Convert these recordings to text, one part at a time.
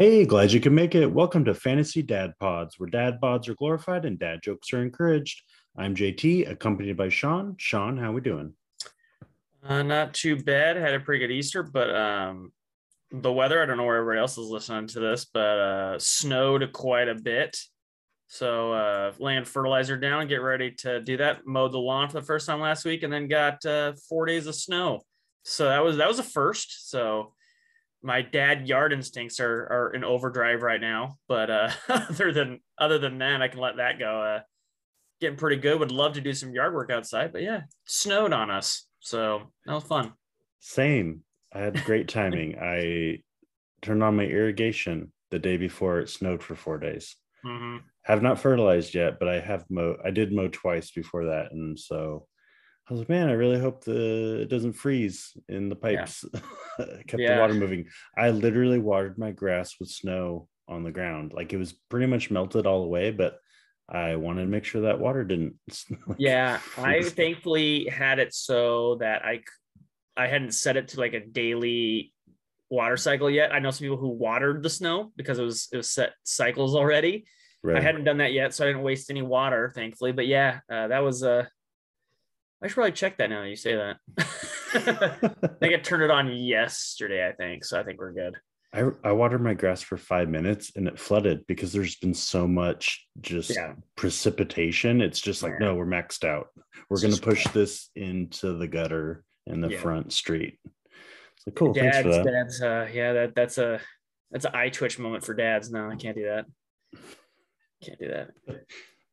Hey, glad you can make it. Welcome to Fantasy Dad Pods, where dad pods are glorified and dad jokes are encouraged. I'm JT, accompanied by Sean. Sean, how we doing? Uh, not too bad. Had a pretty good Easter, but um, the weather, I don't know where everybody else is listening to this, but uh, snowed quite a bit. So uh, laying fertilizer down, get ready to do that. Mowed the lawn for the first time last week, and then got uh, four days of snow. So that was that was a first. So my dad yard instincts are are in overdrive right now. But uh, other than other than that, I can let that go. Uh, getting pretty good. Would love to do some yard work outside, but yeah, snowed on us, so that was fun. Same. I had great timing. I turned on my irrigation the day before it snowed for four days. Mm-hmm. Have not fertilized yet, but I have mow. I did mow twice before that, and so I was like, man, I really hope the it doesn't freeze in the pipes. Kept Yeah. the water moving. I literally watered my grass with snow on the ground. Like it was pretty much melted all the way, but I wanted to make sure that water didn't. Yeah, I thankfully had it so that I I hadn't set it to like a daily water cycle yet. I know some people who watered the snow because it was it was set cycles already. I hadn't done that yet, so I didn't waste any water, thankfully. But yeah, uh, that was uh I should probably check that now you say that. I think I turned it on yesterday, I think. So I think we're good. I, I watered my grass for five minutes and it flooded because there's been so much just Yeah. precipitation. It's just like, Yeah. no, we're maxed out. We're going to push this into the gutter in the Yeah. front street. It's like, cool. Thanks dads, for that. dads, uh, yeah, that that's a that's an eye twitch moment for dads. No, I can't do that. Can't do that.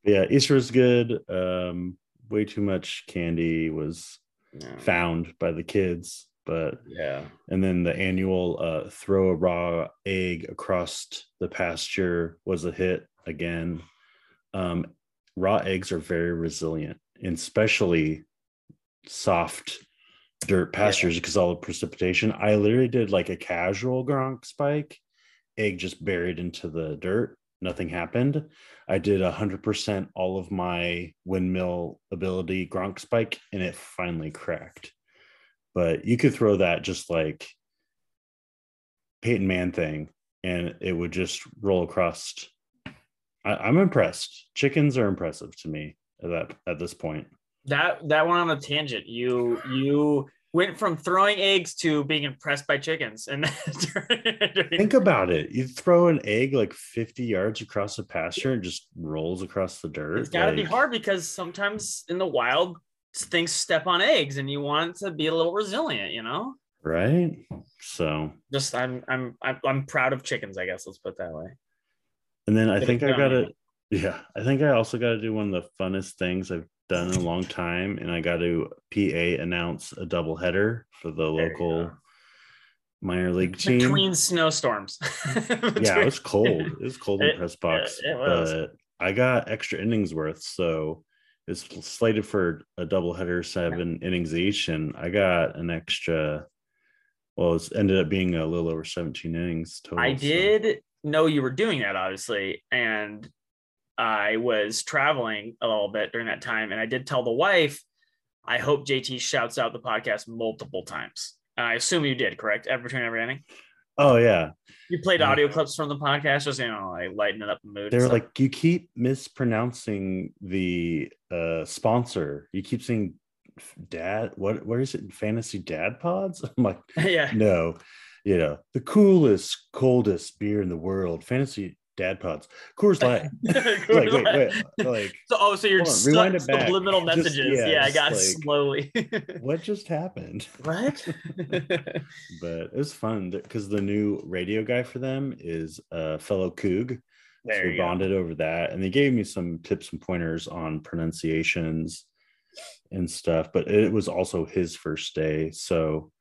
Yeah. Easter is good. Um, way too much candy was No. found by the kids, but Yeah. and then the annual uh, throw a raw egg across the pasture was a hit again. Um, raw eggs are very resilient, and especially soft dirt pastures because all the precipitation. I literally did like a casual gronk spike, egg just buried into the dirt. Nothing happened. I did a hundred percent all of my windmill ability gronk spike, and it finally cracked but you could throw that just like Peyton Manning, and it would just roll across. I, I'm impressed. Chickens are impressive to me at that at this point. That that went on a tangent. You you went from throwing eggs to being impressed by chickens, and Think about it. You throw an egg like 50 yards across a pasture and just rolls across the dirt. it's got to be hard because sometimes in the wild things step on eggs, and you want to be a little resilient. You know, right? So, just I'm I'm I'm, I'm proud of chickens. I guess let's put that way. and then I think I got to, yeah, I think I also got to do one of the funnest things I've done in a long time, and I got to PA announce a double header for the There local minor league team. Between snowstorms. yeah, it was cold. It was cold in It- press box, it was. but I got extra innings worth, so it's slated for a doubleheader, seven innings each, and I got an extra. Well, it's ended up being a little over 17 innings total. I so- did know you were doing that, obviously, and I was traveling a little bit during that time, and I did tell the wife, I hope JT shouts out the podcast multiple times. And I assume you did, correct? Every between every inning, Oh yeah, you played audio clips from the podcast, just you know, like lightening up the mood. They're like, you keep mispronouncing the uh sponsor. You keep saying dad. What? Where is it? Fantasy Dad Pods. I'm like, yeah, no, you know, the coolest, coldest beer in the world, fantasy dad pods. Coors Light. like, wait, wait, like, So, oh, so you're on, stuck it back. subliminal Just- messages. yeah, yeah, I got like- slowly. what just happened? what? But it was fun because the new radio guy for them is a fellow Coug. So there we you go. bonded over that, and they gave me some tips and pointers on pronunciations and stuff. But it was also his first day, so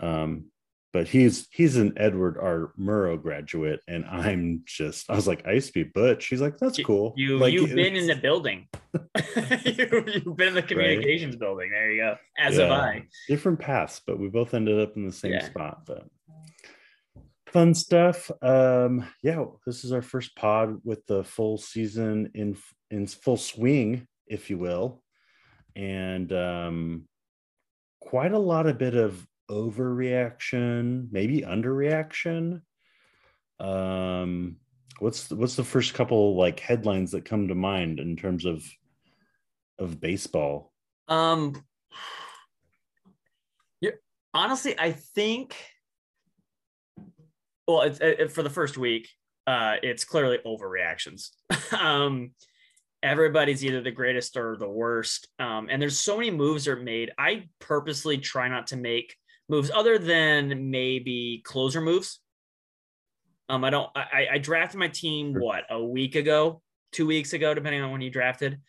um, but he's he's an Edward R. Murrow graduate, and I'm just I was like, I used to be Butch. He's like, that's cool. You like, you've been in the building. you, you've been in the communications building. There you go. As have I. different paths, but we both ended up in the same Yeah. spot. But fun stuff. Um, yeah, this is our first pod with the full season in in full swing, if you will, and um, quite a lot of bit of overreaction, maybe underreaction. Um, what's what's the first couple like headlines that come to mind in terms of of baseball? Um, yeah, honestly, I think. Well, it's it, for the first week. Uh, it's clearly overreactions. um, everybody's either the greatest or the worst. Um, and there's so many moves are made. I purposely try not to make moves other than maybe closer moves. Um, I don't. I, I drafted my team what a week ago, two weeks ago, depending on when you drafted.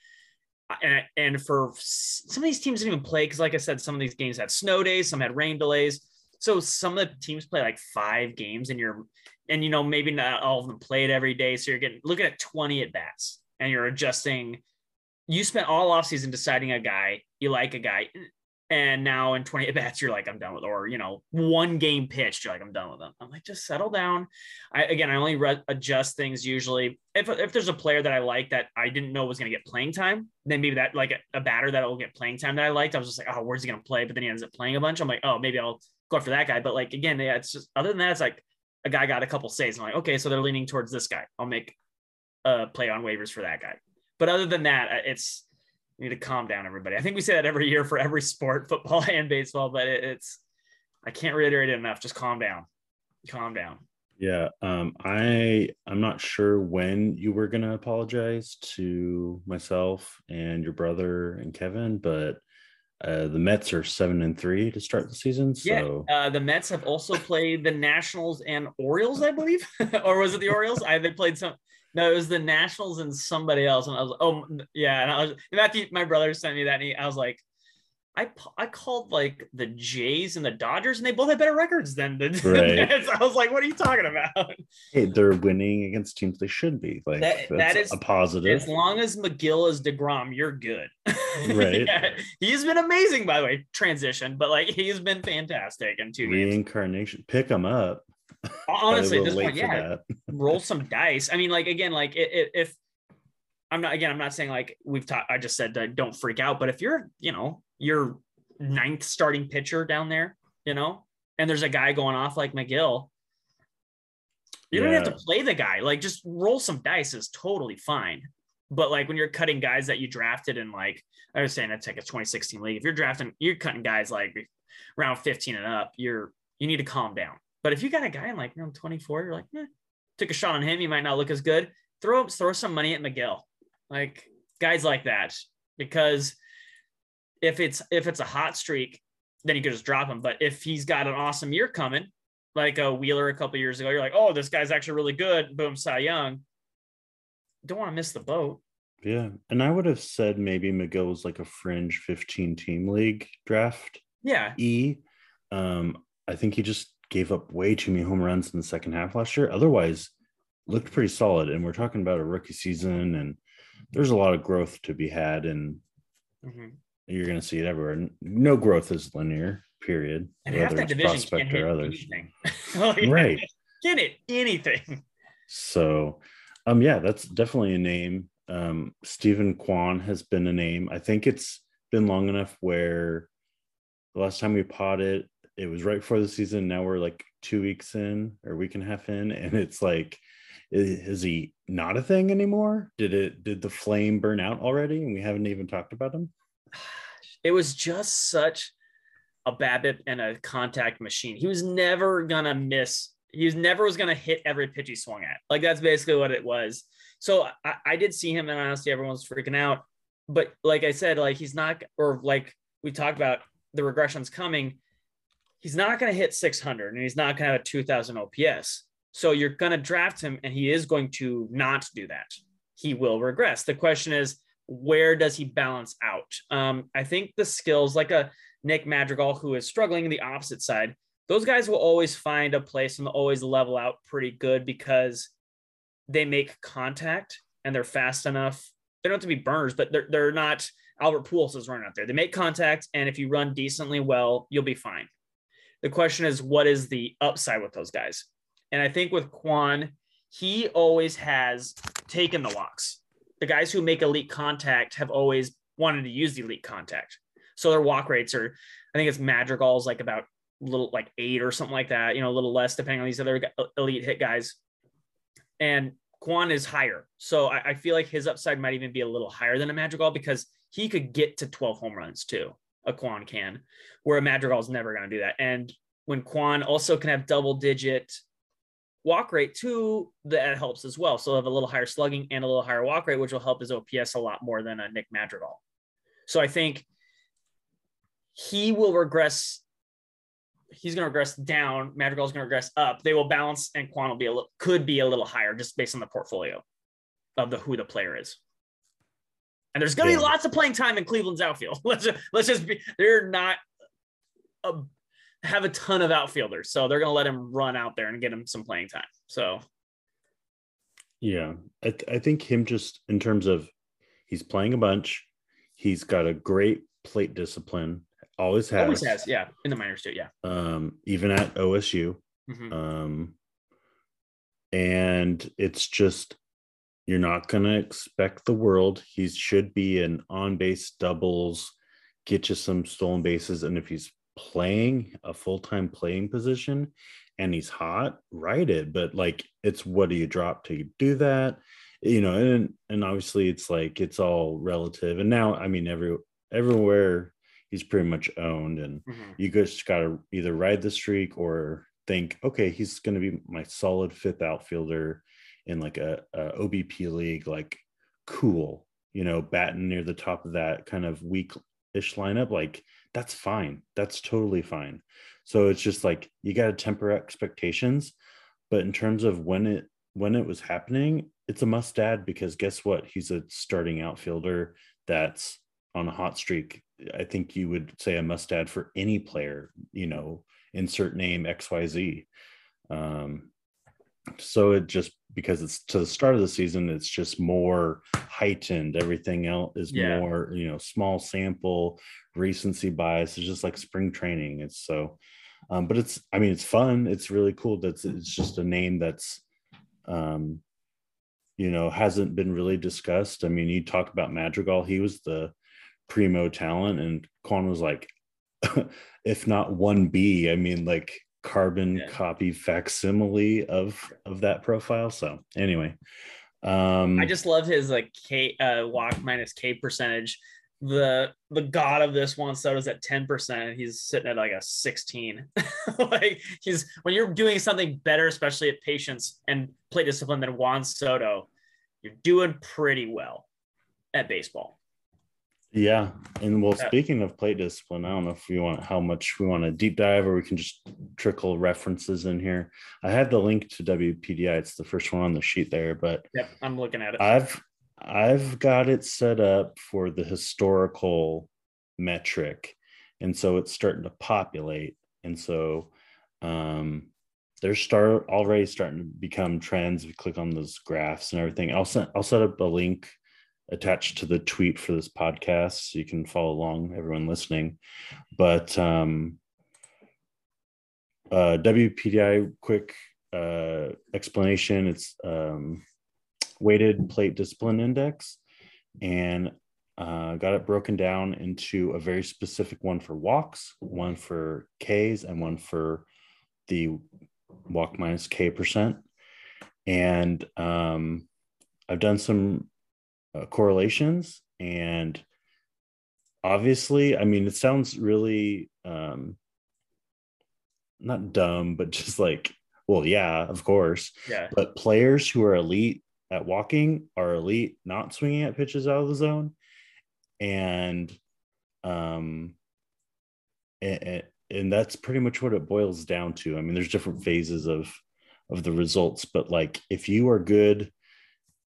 And and for some of these teams didn't even play because, like I said, some of these games had snow days, some had rain delays. So some of the teams play like five games, and you're and you know maybe not all of them played every day, so you're getting looking at twenty at bats, and you're adjusting. You spent all offseason deciding a guy you like a guy and now in 20 at bats you're like i'm done with or you know one game pitched you're like i'm done with them. I'm like just settle down. I again i only re- adjust things usually. If, if there's a player that i like that i didn't know was going to get playing time then maybe that like a, a batter that will get playing time that i liked i was just like oh where's he going to play? But then he ends up playing a bunch. I'm like oh maybe i'll go after that guy. But like again yeah it's just other than that it's like a guy got a couple saves. I'm like okay so they're leaning towards this guy. I'll make a play on waivers for that guy. But other than that it's we need to calm down, everybody. I think we say that every year for every sport, football and baseball, but it, it's I can't reiterate it enough. Just calm down, calm down. Yeah, um, I I'm not sure when you were gonna apologize to myself and your brother and Kevin, but uh, the Mets are seven and three to start the season. So yeah, uh, the Mets have also played the Nationals and Orioles, I believe, or was it the Orioles? I they played some. No, it was the Nationals and somebody else. And I was, oh yeah, and I was. Matthew, my brother sent me that, and he, I was like, I I called like the Jays and the Dodgers, and they both had better records than the. Right. I was like, what are you talking about? Hey, they're winning against teams they should be. Like that, that is a positive. As long as Megill is deGrom, you're good. Right. yeah, he's been amazing, by the way. Transition, but like he's been fantastic in two reincarnation. Games. Pick him up honestly this point yeah roll some dice. I mean like again like if i'm not again i'm not saying like we've talked i just said uh, don't freak out but if you're you know your ninth starting pitcher down there you know and there's a guy going off like Megill, you yeah. don't have to play the guy. Like just roll some dice is totally fine. But like when you're cutting guys that you drafted in like i was saying that's like a 2016 league. If you're drafting you're cutting guys like round 15 and up you're you need to calm down but if you got a guy in like round 24, you're like, eh, took a shot on him, he might not look as good. Throw throw some money at Megill. Like guys like that. Because if it's if it's a hot streak, then you could just drop him. But if he's got an awesome year coming, like a Wheeler a couple years ago, you're like, oh, this guy's actually really good. Boom, Cy Young. Don't want to miss the boat. Yeah. And I would have said maybe Megill was like a fringe 15 team league draft. Yeah. E. Um, I think he just gave up way too many home runs in the second half last year. Otherwise, looked pretty solid. And we're talking about a rookie season, and there's a lot of growth to be had, and mm-hmm. you're going to see it everywhere. No growth is linear. Period. And half that division can't hit others. anything. right? Get it anything? So, um, yeah, that's definitely a name. Um, Steven Kwan has been a name. I think it's been long enough where the last time we potted it was right before the season. Now we're like two weeks in or week and a half in, and it's like, is he not a thing anymore? Did it? Did the flame burn out already, and we haven't even talked about him? It was just such a BABIP and a contact machine. He was never gonna miss. He was never was gonna hit every pitch he swung at. Like that's basically what it was. So I, I did see him, and honestly, everyone's freaking out. But like I said, like he's not, or like we talked about, the regression's coming he's not going to hit 600 and he's not going to have a 2000 OPS. So you're going to draft him and he is going to not do that. He will regress. The question is, where does he balance out? Um, I think the skills, like a Nick Madrigal, who is struggling in the opposite side, those guys will always find a place and always level out pretty good because they make contact and they're fast enough. They don't have to be burners, but they're, they're not Albert Pujols is running out there. They make contact, and if you run decently well, you'll be fine. The question is, what is the upside with those guys? And I think with Kwan, he always has taken the walks. The guys who make elite contact have always wanted to use the elite contact. So their walk rates are, I think it's Madrigal's like about little like eight or something like that, you know, a little less depending on these other elite hit guys. and Kwan is higher. So I, I, feel like his upside might even be a little higher than a Madrigal because he could get to 12 home runs too. A Kwan can, where a Madrigal is never going to do that. And when Kwan also can have double digit walk rate too, that helps as well. So have a little higher slugging and a little higher walk rate, which will help his OPS a lot more than a Nick Madrigal. So I think he will regress. He's going to regress down. Madrigal's going to regress up. They will balance, and Kwan will be a little, could be a little higher just based on the portfolio of the who the player is. And there's going to yeah. be lots of playing time in Cleveland's outfield. Let's just, let's just be. They're not a, have a ton of outfielders, so they're going to let him run out there and get him some playing time. So, yeah, I, th- I think him just in terms of he's playing a bunch. He's got a great plate discipline. Always has. Always has. Yeah, in the minors too. Yeah. Um, even at OSU. Mm-hmm. Um, and it's just you're not going to expect the world. He should be an on base doubles, get you some stolen bases. And if he's playing a full time playing position and he's hot, write it. But like, it's what do you drop to do that? You know, and and obviously it's like it's all relative. And now, I mean, every everywhere he's pretty much owned, and mm-hmm. you just got to either ride the streak or think, okay, he's going to be my solid fifth outfielder in like a, a OBP league, like cool, you know, batting near the top of that kind of weak-ish lineup, like that's fine. That's totally fine. So it's just like you got to temper expectations, but in terms of when it when it was happening, it's a must add because guess what? He's a starting outfielder that's on a hot streak. I think you would say a must add for any player, you know, insert name XYZ. Um, so it just because it's to the start of the season it's just more heightened. Everything else is yeah. more you know small sample recency bias. It's just like spring training. It's so um, but it's i mean it's fun. It's really cool that's it's just a name that's um you know hasn't been really discussed. I mean you talk about madrigal. He was the primo talent and Kwan was like if not 1b i mean like carbon yeah. copy facsimile of of that profile. So anyway, um I just love his like K uh walk minus K percentage. The the god of this Juan Soto's at 10%. He's sitting at like a 16. like he's when you're doing something better, especially at patience and play discipline than Juan Soto, you're doing pretty well at baseball. Yeah. And well, speaking of plate discipline, I don't know if we want how much we want to deep dive or we can just trickle references in here. I have the link to WPDI. It's the first one on the sheet there, but yep, I'm looking at it. I've I've got it set up for the historical metric. And so it's starting to populate. And so um they're start already starting to become trends. We click on those graphs and everything. I'll set I'll set up a link attached to the tweet for this podcast so you can follow along everyone listening but um uh wpdi quick uh explanation it's um weighted plate discipline index and uh, got it broken down into a very specific one for walks, one for Ks, and one for the walk minus K percent. And um, I've done some uh, correlations. And obviously i mean it sounds really um not dumb but just like well yeah of course. Yeah. But players who are elite at walking are elite not swinging at pitches out of the zone. And um and, and that's pretty much what it boils down to. I mean there's different phases of of the results but like if you are good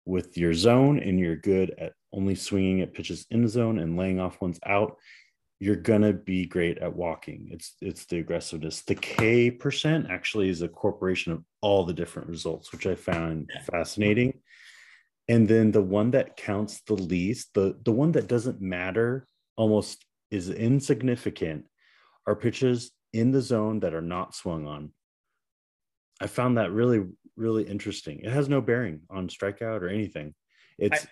with your zone and you're good at only swinging at pitches in the zone and laying off ones out, you're gonna be great at walking. It's it's the aggressiveness. The K percent actually is a corporation of all the different results, which I found fascinating. And then the one that counts the least, the the one that doesn't matter, almost is insignificant, are pitches in the zone that are not swung on. I found that really really interesting. It has no bearing on strikeout or anything. It's I,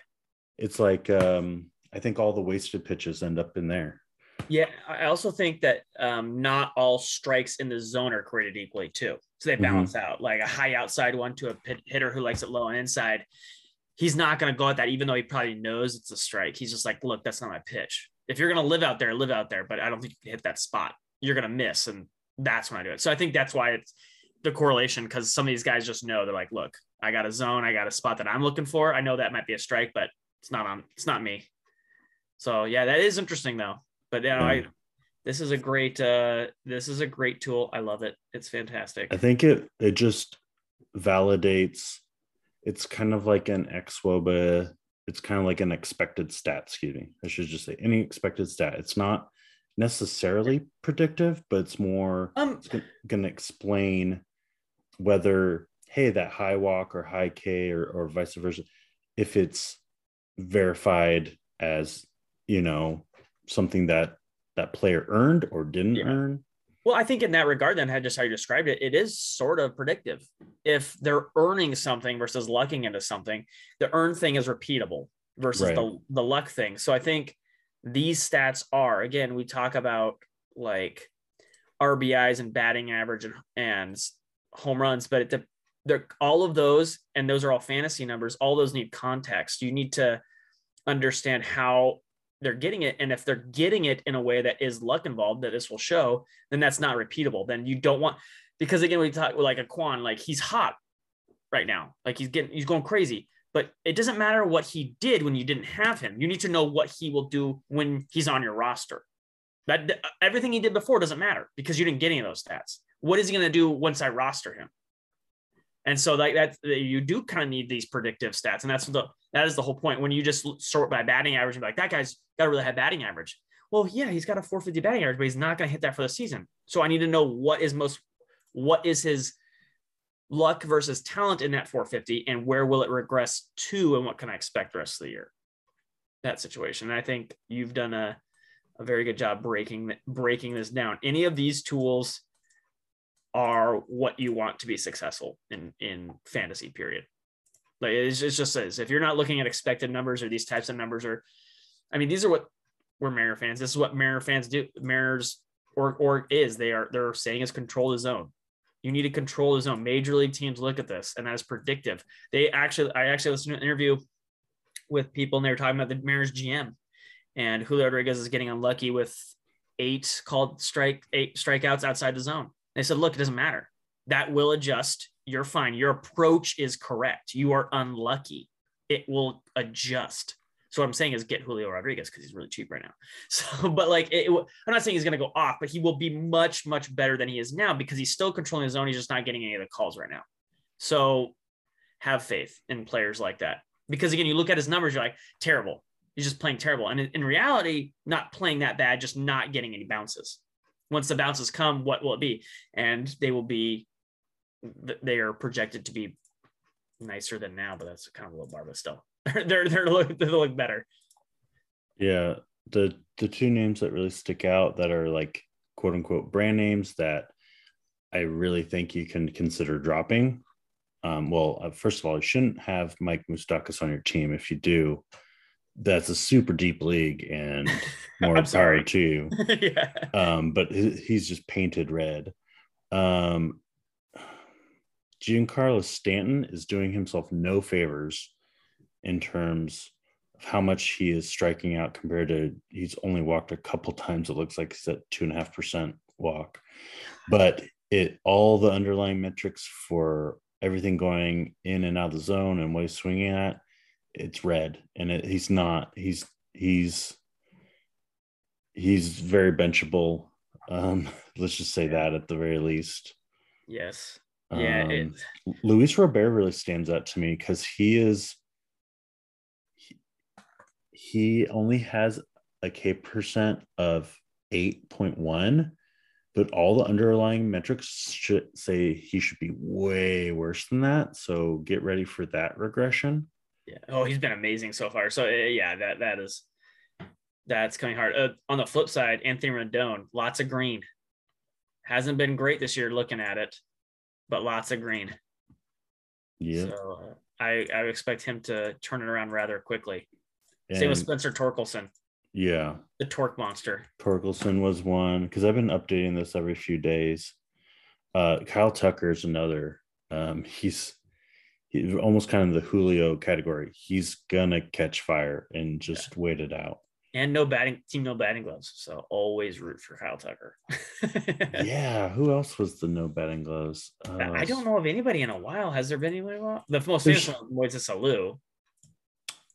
it's like um, I think all the wasted pitches end up in there. Yeah, I also think that um, not all strikes in the zone are created equally too. So they balance mm-hmm. out. Like a high outside one to a hitter who likes it low and inside, he's not going to go at that, even though he probably knows it's a strike. He's just like, look, that's not my pitch. If you're going to live out there, live out there, but I don't think you can hit that spot. You're going to miss, and that's when I do it. So I think that's why it's the correlation because some of these guys just know they're like, look, I got a zone, I got a spot that I'm looking for. I know that might be a strike, but it's not on. It's not me. So yeah, that is interesting though. But you know, I mm. this is a great uh this is a great tool. I love it. It's fantastic. I think it it just validates it's kind of like an xwOBA it's kind of like an expected stat excuse me i should just say any expected stat it's not necessarily predictive but it's more um, it's going to explain whether hey that high walk or high k or, or vice versa if it's verified as you know something that that player earned or didn't yeah. earn well, I think in that regard, then, had just how you described it, it is sort of predictive. If they're earning something versus lucking into something, the earn thing is repeatable versus right. the, the luck thing. So I think these stats are, again, we talk about like RBIs and batting average and, and home runs, but it, they're all of those, and those are all fantasy numbers. All those need context. You need to understand how they're getting it and if they're getting it in a way that is luck involved that this will show then that's not repeatable then you don't want because again we talk like a Kwan like he's hot right now like he's getting he's going crazy but it doesn't matter what he did when you didn't have him you need to know what he will do when he's on your roster that everything he did before doesn't matter because you didn't get any of those stats what is he going to do once i roster him and so like that you do kind of need these predictive stats. And that's the that is the whole point. When you just sort by batting average and be like, that guy's got a really high batting average. Well, yeah, he's got a 450 batting average, but he's not going to hit that for the season. So I need to know what is most what is his luck versus talent in that 450 and where will it regress to and what can I expect the rest of the year? That situation. And I think you've done a, a very good job breaking breaking this down. Any of these tools are what you want to be successful in in fantasy period. Like it's just says if you're not looking at expected numbers or these types of numbers or i mean these are what we're Mariner fans this is what Mariner fans do mariners or or is they are they're saying is control the zone. You need to control the zone. Major league teams look at this and that is predictive. They actually i actually listened to an interview with people and they were talking about the mariners gm and julio rodriguez is getting unlucky with eight called strike eight strikeouts outside the zone they said, look, it doesn't matter. That will adjust. You're fine. Your approach is correct. You are unlucky. It will adjust. So what I'm saying is get Julio Rodriguez because he's really cheap right now. So, but like, it, I'm not saying he's going to go off, but he will be much, much better than he is now because he's still controlling his zone. He's just not getting any of the calls right now. So have faith in players like that. Because again, you look at his numbers, you're like, terrible. He's just playing terrible. And in, in reality, not playing that bad, just not getting any bounces once the bounces come, what will it be? And they will be, they are projected to be nicer than now, but that's kind of a little bar, but still, they're they're look they look better. Yeah, the the two names that really stick out that are like quote unquote brand names that I really think you can consider dropping. Um, well, uh, first of all, you shouldn't have Mike Moustakas on your team. If you do, that's a super deep league and more power to you. yeah. Um, but he's just painted red. Um, Giancarlo Stanton is doing himself no favors in terms of how much he is striking out compared to he's only walked a couple times. It looks like he's at two and a half percent walk, but it all the underlying metrics for everything going in and out of the zone and what he's swinging at it's red and it, he's not he's he's he's very benchable. Um let's just say that at the very least. Yes. Yeah um, it... luis robert really stands out to me because he is he, he only has a k percent of 8.1 but all the underlying metrics should say he should be way worse than that. So get ready for that regression yeah. Oh, he's been amazing so far. So eh, yeah, that that is that's coming hard. Uh, on the flip side, Anthony Rendon, lots of green. Hasn't been great this year looking at it, but lots of green. Yeah. So uh, I I expect him to turn it around rather quickly. And Same with Spencer Torkelson. Yeah. The torque monster. Torkelson was one because I've been updating this every few days. Uh, Kyle Tucker is another. Um, he's he's almost kind of the Julio category. He's gonna catch fire and just yeah. wait it out. And no batting team, no batting gloves. So always root for Kyle Tucker. yeah. Who else was the no batting gloves? Uh, I don't know of anybody in a while. Has there been anybody? The most famous one was Moises Alou.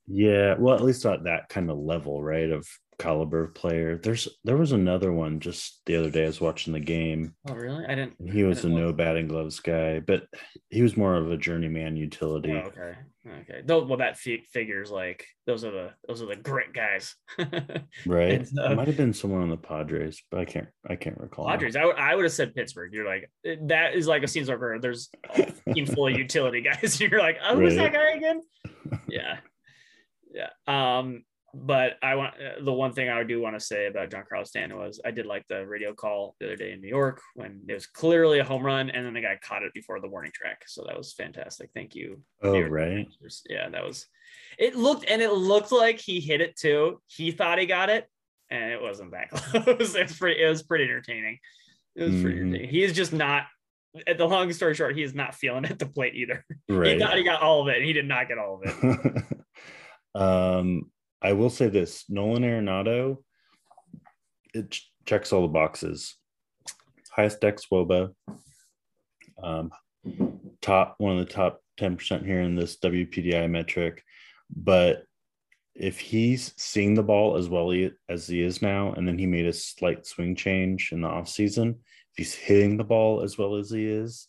Yeah, well, at least at that kind of level, right? Of caliber player. There's there was another one just the other day. I was watching the game. Oh, really? I didn't. He was didn't a no batting gloves guy, but he was more of a journeyman utility. Oh, okay, okay. Though, well, that figures like those are the those are the grit guys, right? So, it might have been someone on the Padres, but I can't I can't recall. Padres. I, w- I would have said Pittsburgh. You're like that is like a seems like there's a team full of utility guys. You're like, oh, right. who's that guy again? Yeah, yeah. Um, but I want uh, the one thing I do want to say about Giancarlo Stanton was I did like the radio call the other day in New York when it was clearly a home run and then the guy caught it before the warning track. So that was fantastic. Thank you. Oh, right. Yeah, that was it looked and it looked like he hit it too. He thought he got it and it wasn't that close. it's pretty it was pretty entertaining. It was mm-hmm. pretty entertaining. He is just not at the long story short, he is not feeling at the plate either. Right. He thought he got all of it and he did not get all of it. um I will say this Nolan Arenado, it checks all the boxes. Highest xwOBA, um, top one of the top 10% here in this WPDI metric. But if he's seeing the ball as well as he is now, and then he made a slight swing change in the offseason, if he's hitting the ball as well as he is,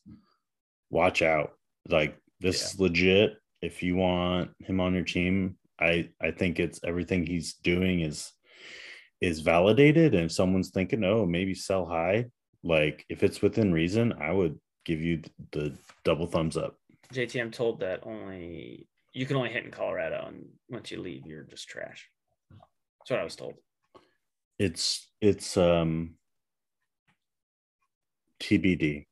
watch out. Like this yeah. is legit. If you want him on your team, I I think it's everything he's doing is is validated and if someone's thinking oh maybe sell high like if it's within reason I would give you the double thumbs up. JT I'm told that only you can only hit in Colorado and once you leave you're just trash. That's what I was told. It's it's um TBD.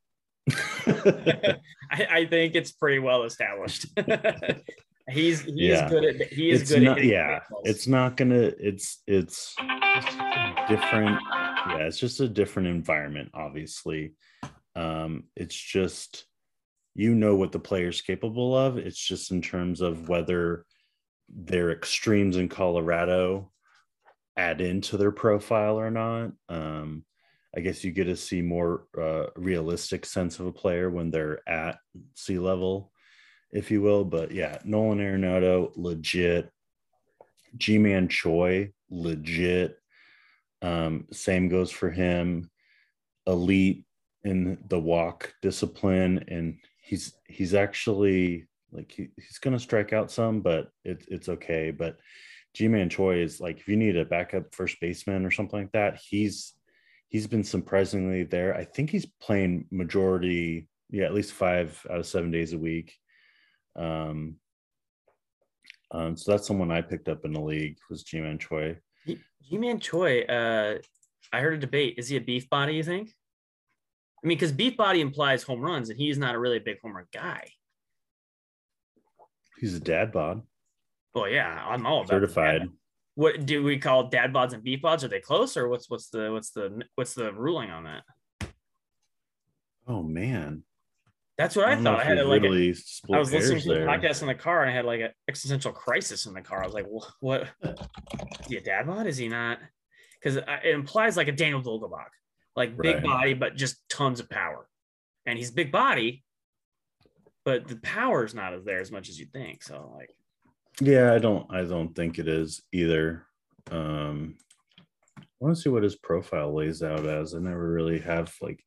I, I, think it's pretty well established. He's he yeah. good at he is it's good not, at yeah. It's not gonna it's it's different. Yeah, it's just a different environment, obviously. Um, it's just you know what the player's capable of. It's just in terms of whether their extremes in Colorado add into their profile or not. Um, I guess you get to see more uh, realistic sense of a player when they're at sea level if you will. But yeah, Nolan Arenado, legit. Ji-Man Choi, legit. Um, same goes for him. Elite in the walk discipline, and he's he's actually like he, he's gonna strike out some, but it's it's okay. But Ji-Man Choi is like if you need a backup first baseman or something like that, he's he's been surprisingly there. I think he's playing majority, yeah, at least five out of seven days a week. Um, um, so that's someone I picked up in the league was Ji-Man Choi. Ji-Man Choi, uh, I heard a debate. Is he a beef body, you think? I mean, because beef body implies home runs, and he's not a really big home run guy. He's a dad bod. Well, yeah, I'm all about certified. What do we call dad bods and beef bods? Are they close, or what's what's the what's the what's the ruling on that? Oh man, that's what I, I thought. I had a, like a, I was listening to the podcast in the car and I had like an existential crisis in the car. I was like, what? what? is he a dad bod? Is he not? Because it implies like a Daniel Vogelbach, like big right. body, but just tons of power. And he's big body, but the power is not as there as much as you think. So like, yeah, I don't, I don't think it is either. Um, I want to see what his profile lays out as. I never really have like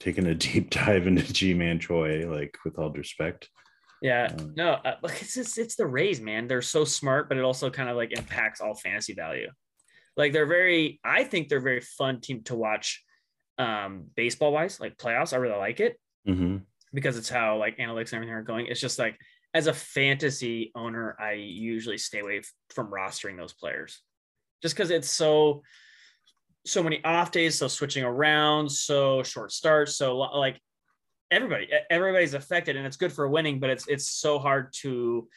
taking a deep dive into Ji-Man Choi, like with all respect. Yeah, um, no, uh, it's just, it's the Rays, man. They're so smart, but it also kind of like impacts all fantasy value. Like they're very, I think they're very fun team to watch, um, baseball wise, like playoffs. I really like it mm-hmm. because it's how like analytics and everything are going. It's just like as a fantasy owner, I usually stay away from rostering those players, just because it's so so many off days, so switching around, so short starts, so like everybody, everybody's affected, and it's good for winning, but it's it's so hard to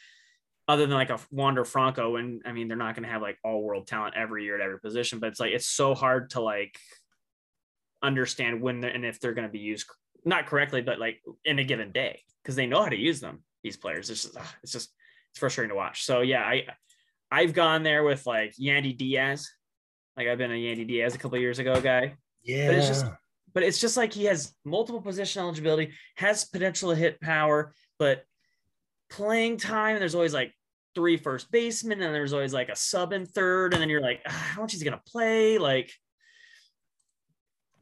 other than like a Wander Franco, and I mean they're not going to have like all world talent every year at every position, but it's like it's so hard to like understand when and if they're going to be used not correctly, but like in a given day because they know how to use them. These players, it's just it's just it's frustrating to watch. So yeah, I I've gone there with like Yandy Diaz, like I've been a Yandy Diaz a couple years ago guy. Yeah, but it's just but it's just like he has multiple position eligibility, has potential to hit power, but playing time, there's always like three first basemen, and there's always like a sub in third, and then you're like, ah, how much is he gonna play? Like,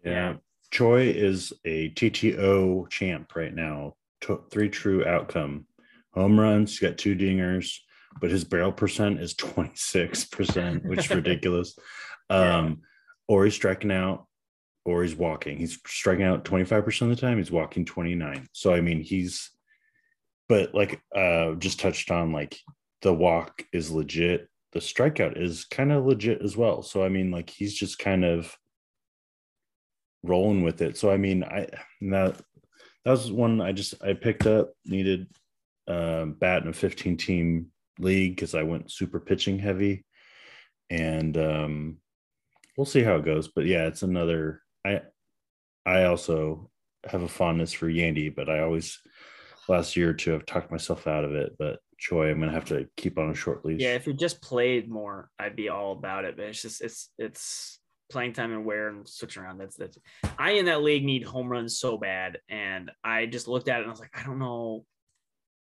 yeah. yeah. Choi is a TTO champ right now. three true outcome. Home runs, he's got two dingers, but his barrel percent is 26%, which is ridiculous. Um, or he's striking out or he's walking. He's striking out 25% of the time, he's walking 29. So I mean he's but like uh just touched on like the walk is legit. The strikeout is kind of legit as well. So I mean like he's just kind of rolling with it. So I mean I that that was one I just I picked up, needed uh, bat in a 15 team league because I went super pitching heavy. And um we'll see how it goes. But yeah, it's another I I also have a fondness for Yandy, but I always last year or two have talked myself out of it. But Choi, I'm gonna have to keep on a short leash. Yeah, if you just played more, I'd be all about it. But it's just it's it's playing time and wear and switching around. That's that's I in that league need home runs so bad. And I just looked at it and I was like, I don't know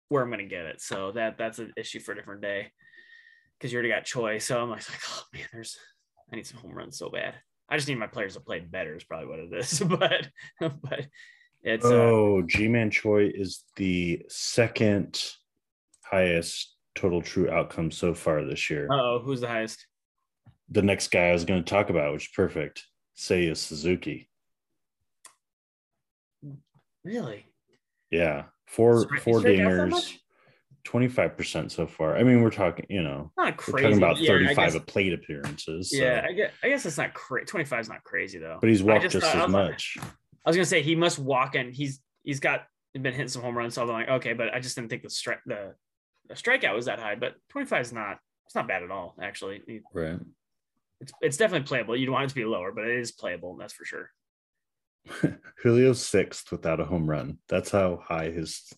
where I'm gonna get it. So that that's an issue for a different day. Cause you already got Choi. So I'm like, oh man, there's I need some home runs so bad. I just need my players to play better is probably what it is. but but it's uh, oh, uh, Ji-Man Choi is the second highest total true outcome so far this year. Oh, who's the highest? The next guy I was going to talk about, which is perfect. Seiya Suzuki. Really? Yeah, four four dingers. 25% so far. I mean, we're talking, you know, not crazy. We're talking about yeah, 35 guess, of plate appearances. So. Yeah, I guess, I guess it's not crazy. 25 is not crazy though. But he's walked just, just thought, as much. I was gonna say he must walk and he's he's got been hitting some home runs. So I'm like, okay, but I just didn't think the strike the, the strikeout was that high. But 25 is not it's not bad at all, actually. Right. It's it's definitely playable. You'd want it to be lower, but it is playable, that's for sure. Julio's sixth without a home run. That's how high his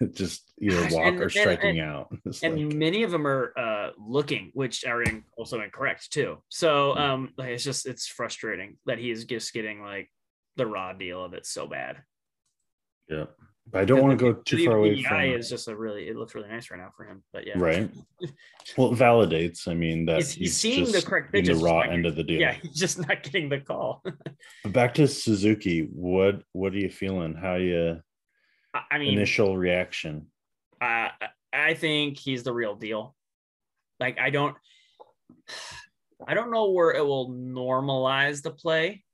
just either walk and, or striking and, out. It's and like... many of them are uh, looking, which are in, also incorrect too. So hmm. um, like it's just it's frustrating that he is just getting like the raw deal of it so bad. Yeah, but I don't want to go too far away from. is just a really it looks really nice right now for him. But yeah, right. well, it validates. I mean that he's, he's, seeing the correct pitches. The raw end of the deal. Yeah, he's just not getting the call. but back to Suzuki. What what are you feeling? How you? I mean, initial reaction. Uh, I think he's the real deal. Like I don't, I don't know where it will normalize the play,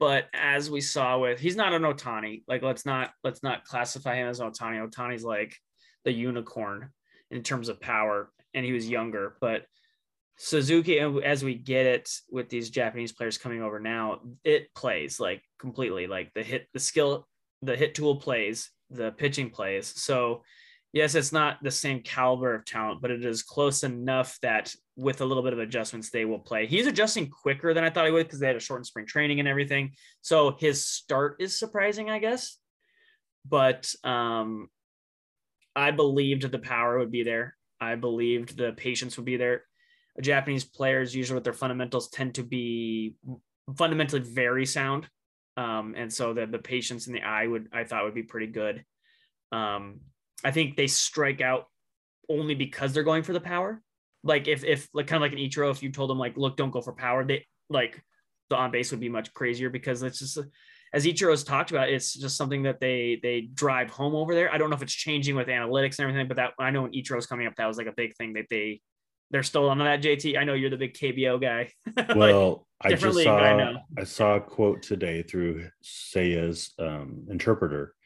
but as we saw with, he's not an Ohtani. Like let's not let's not classify him as Ohtani. Ohtani's like the unicorn in terms of power, and he was younger, but. Suzuki, as we get it with these Japanese players coming over now, it plays like completely like the hit, the skill the hit tool plays, the pitching plays. So, yes, it's not the same caliber of talent, but it is close enough that with a little bit of adjustments, they will play. He's adjusting quicker than I thought he would because they had a shortened spring training and everything. So his start is surprising, I guess. But um, I believed the power would be there. I believed the patience would be there. Japanese players, usually with their fundamentals, tend to be fundamentally very sound. Um, and so the the patience in the eye would I thought would be pretty good. Um, I think they strike out only because they're going for the power. Like if if like kind of like an Ichiro, if you told them like, look, don't go for power, they like the on base would be much crazier because it's just as Ichiro's talked about, it's just something that they they drive home over there. I don't know if it's changing with analytics and everything, but that I know when Ichiro's coming up, that was like a big thing that they they're still on that JT. I know you're the big KBO guy. well, I just saw I, I, saw a quote today through Seiya's um, interpreter,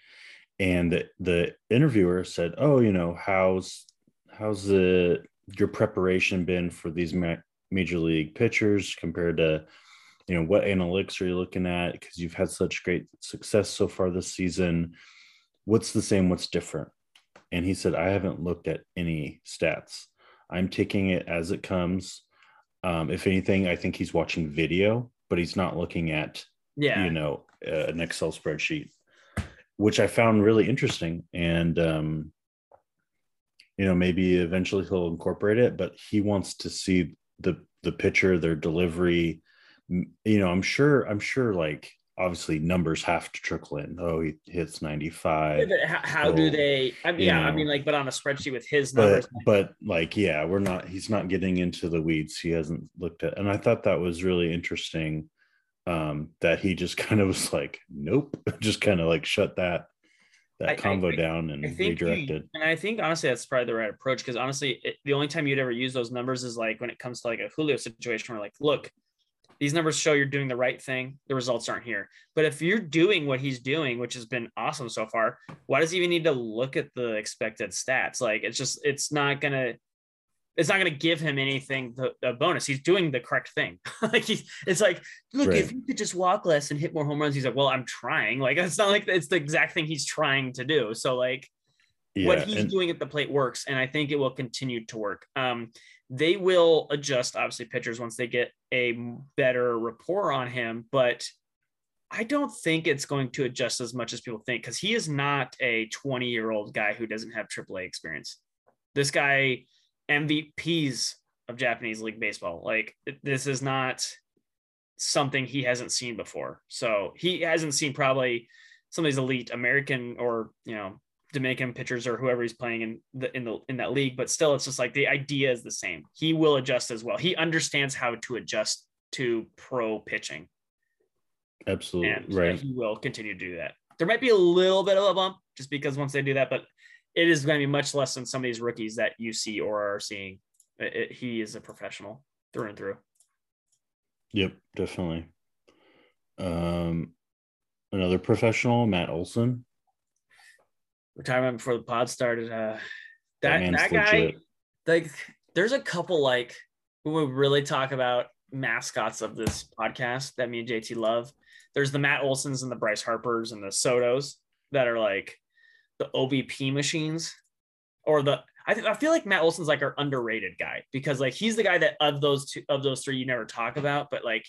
and the, the interviewer said, "Oh, you know, how's how's the your preparation been for these ma- major league pitchers compared to." You know what analytics are you looking at? Because you've had such great success so far this season. What's the same? What's different? And he said, I haven't looked at any stats. I'm taking it as it comes. Um, if anything, I think he's watching video, but he's not looking at, Yeah. you know, uh, an Excel spreadsheet, which I found really interesting. And, um, you know, maybe eventually he'll incorporate it, but he wants to see the the pitcher, their delivery. You know, I'm sure, I'm sure, like obviously numbers have to trickle in. Oh, he hits 95. Yeah, how, how do they? I mean, yeah, I mean, like, but on a spreadsheet with his numbers, but but like yeah we're not he's not getting into the weeds he hasn't looked at and i thought that was really interesting um that he just kind of was like nope just kind of like shut that that I- I- convo I- down and I think you- redirected and I think honestly that's probably the right approach because honestly, it, the only time you'd ever use those numbers is like when it comes to like a Julio situation where like, look, these numbers show you're doing the right thing. The results aren't here. But if you're doing what he's doing, which has been awesome so far, why does he even need to look at the expected stats? Like it's just it's not gonna it's not gonna give him anything the, a bonus. He's doing the correct thing. like he's it's like look if Right. you could just walk less and hit more home runs. He's like, well, I'm trying. Like it's not like it's the exact thing he's trying to do. So like yeah what he's and, doing at the plate works, and I think it will continue to work. Um, they will adjust, obviously, pitchers once they get a better rapport on him, but I don't think it's going to adjust as much as people think because he is not a 20 year old guy who doesn't have AAA experience. This guy MVPs of Japanese League Baseball. Like this is not something he hasn't seen before. So he hasn't seen probably some of these elite American or you know Dominican pitchers or whoever he's playing in the in the in that league, but still it's just like the idea is the same. He will adjust as well. He understands how to adjust to pro pitching, absolutely and right he will continue to do that. There might be a little bit of a bump just because once they do that, but it is going to be much less than some of these rookies that you see or are seeing. It- it- he is a professional through and through. yep definitely um another professional matt olson retirement before the pod started. Uh, That that that guy, legit. like, there's a couple like who would really talk about mascots of this podcast that me and JT love. There's the Matt Olsons and the Bryce Harpers and the Sotos that are like the OBP machines, or the I, th- I feel like Matt Olson's like our underrated guy because like he's the guy that of those two of those three you never talk about, but like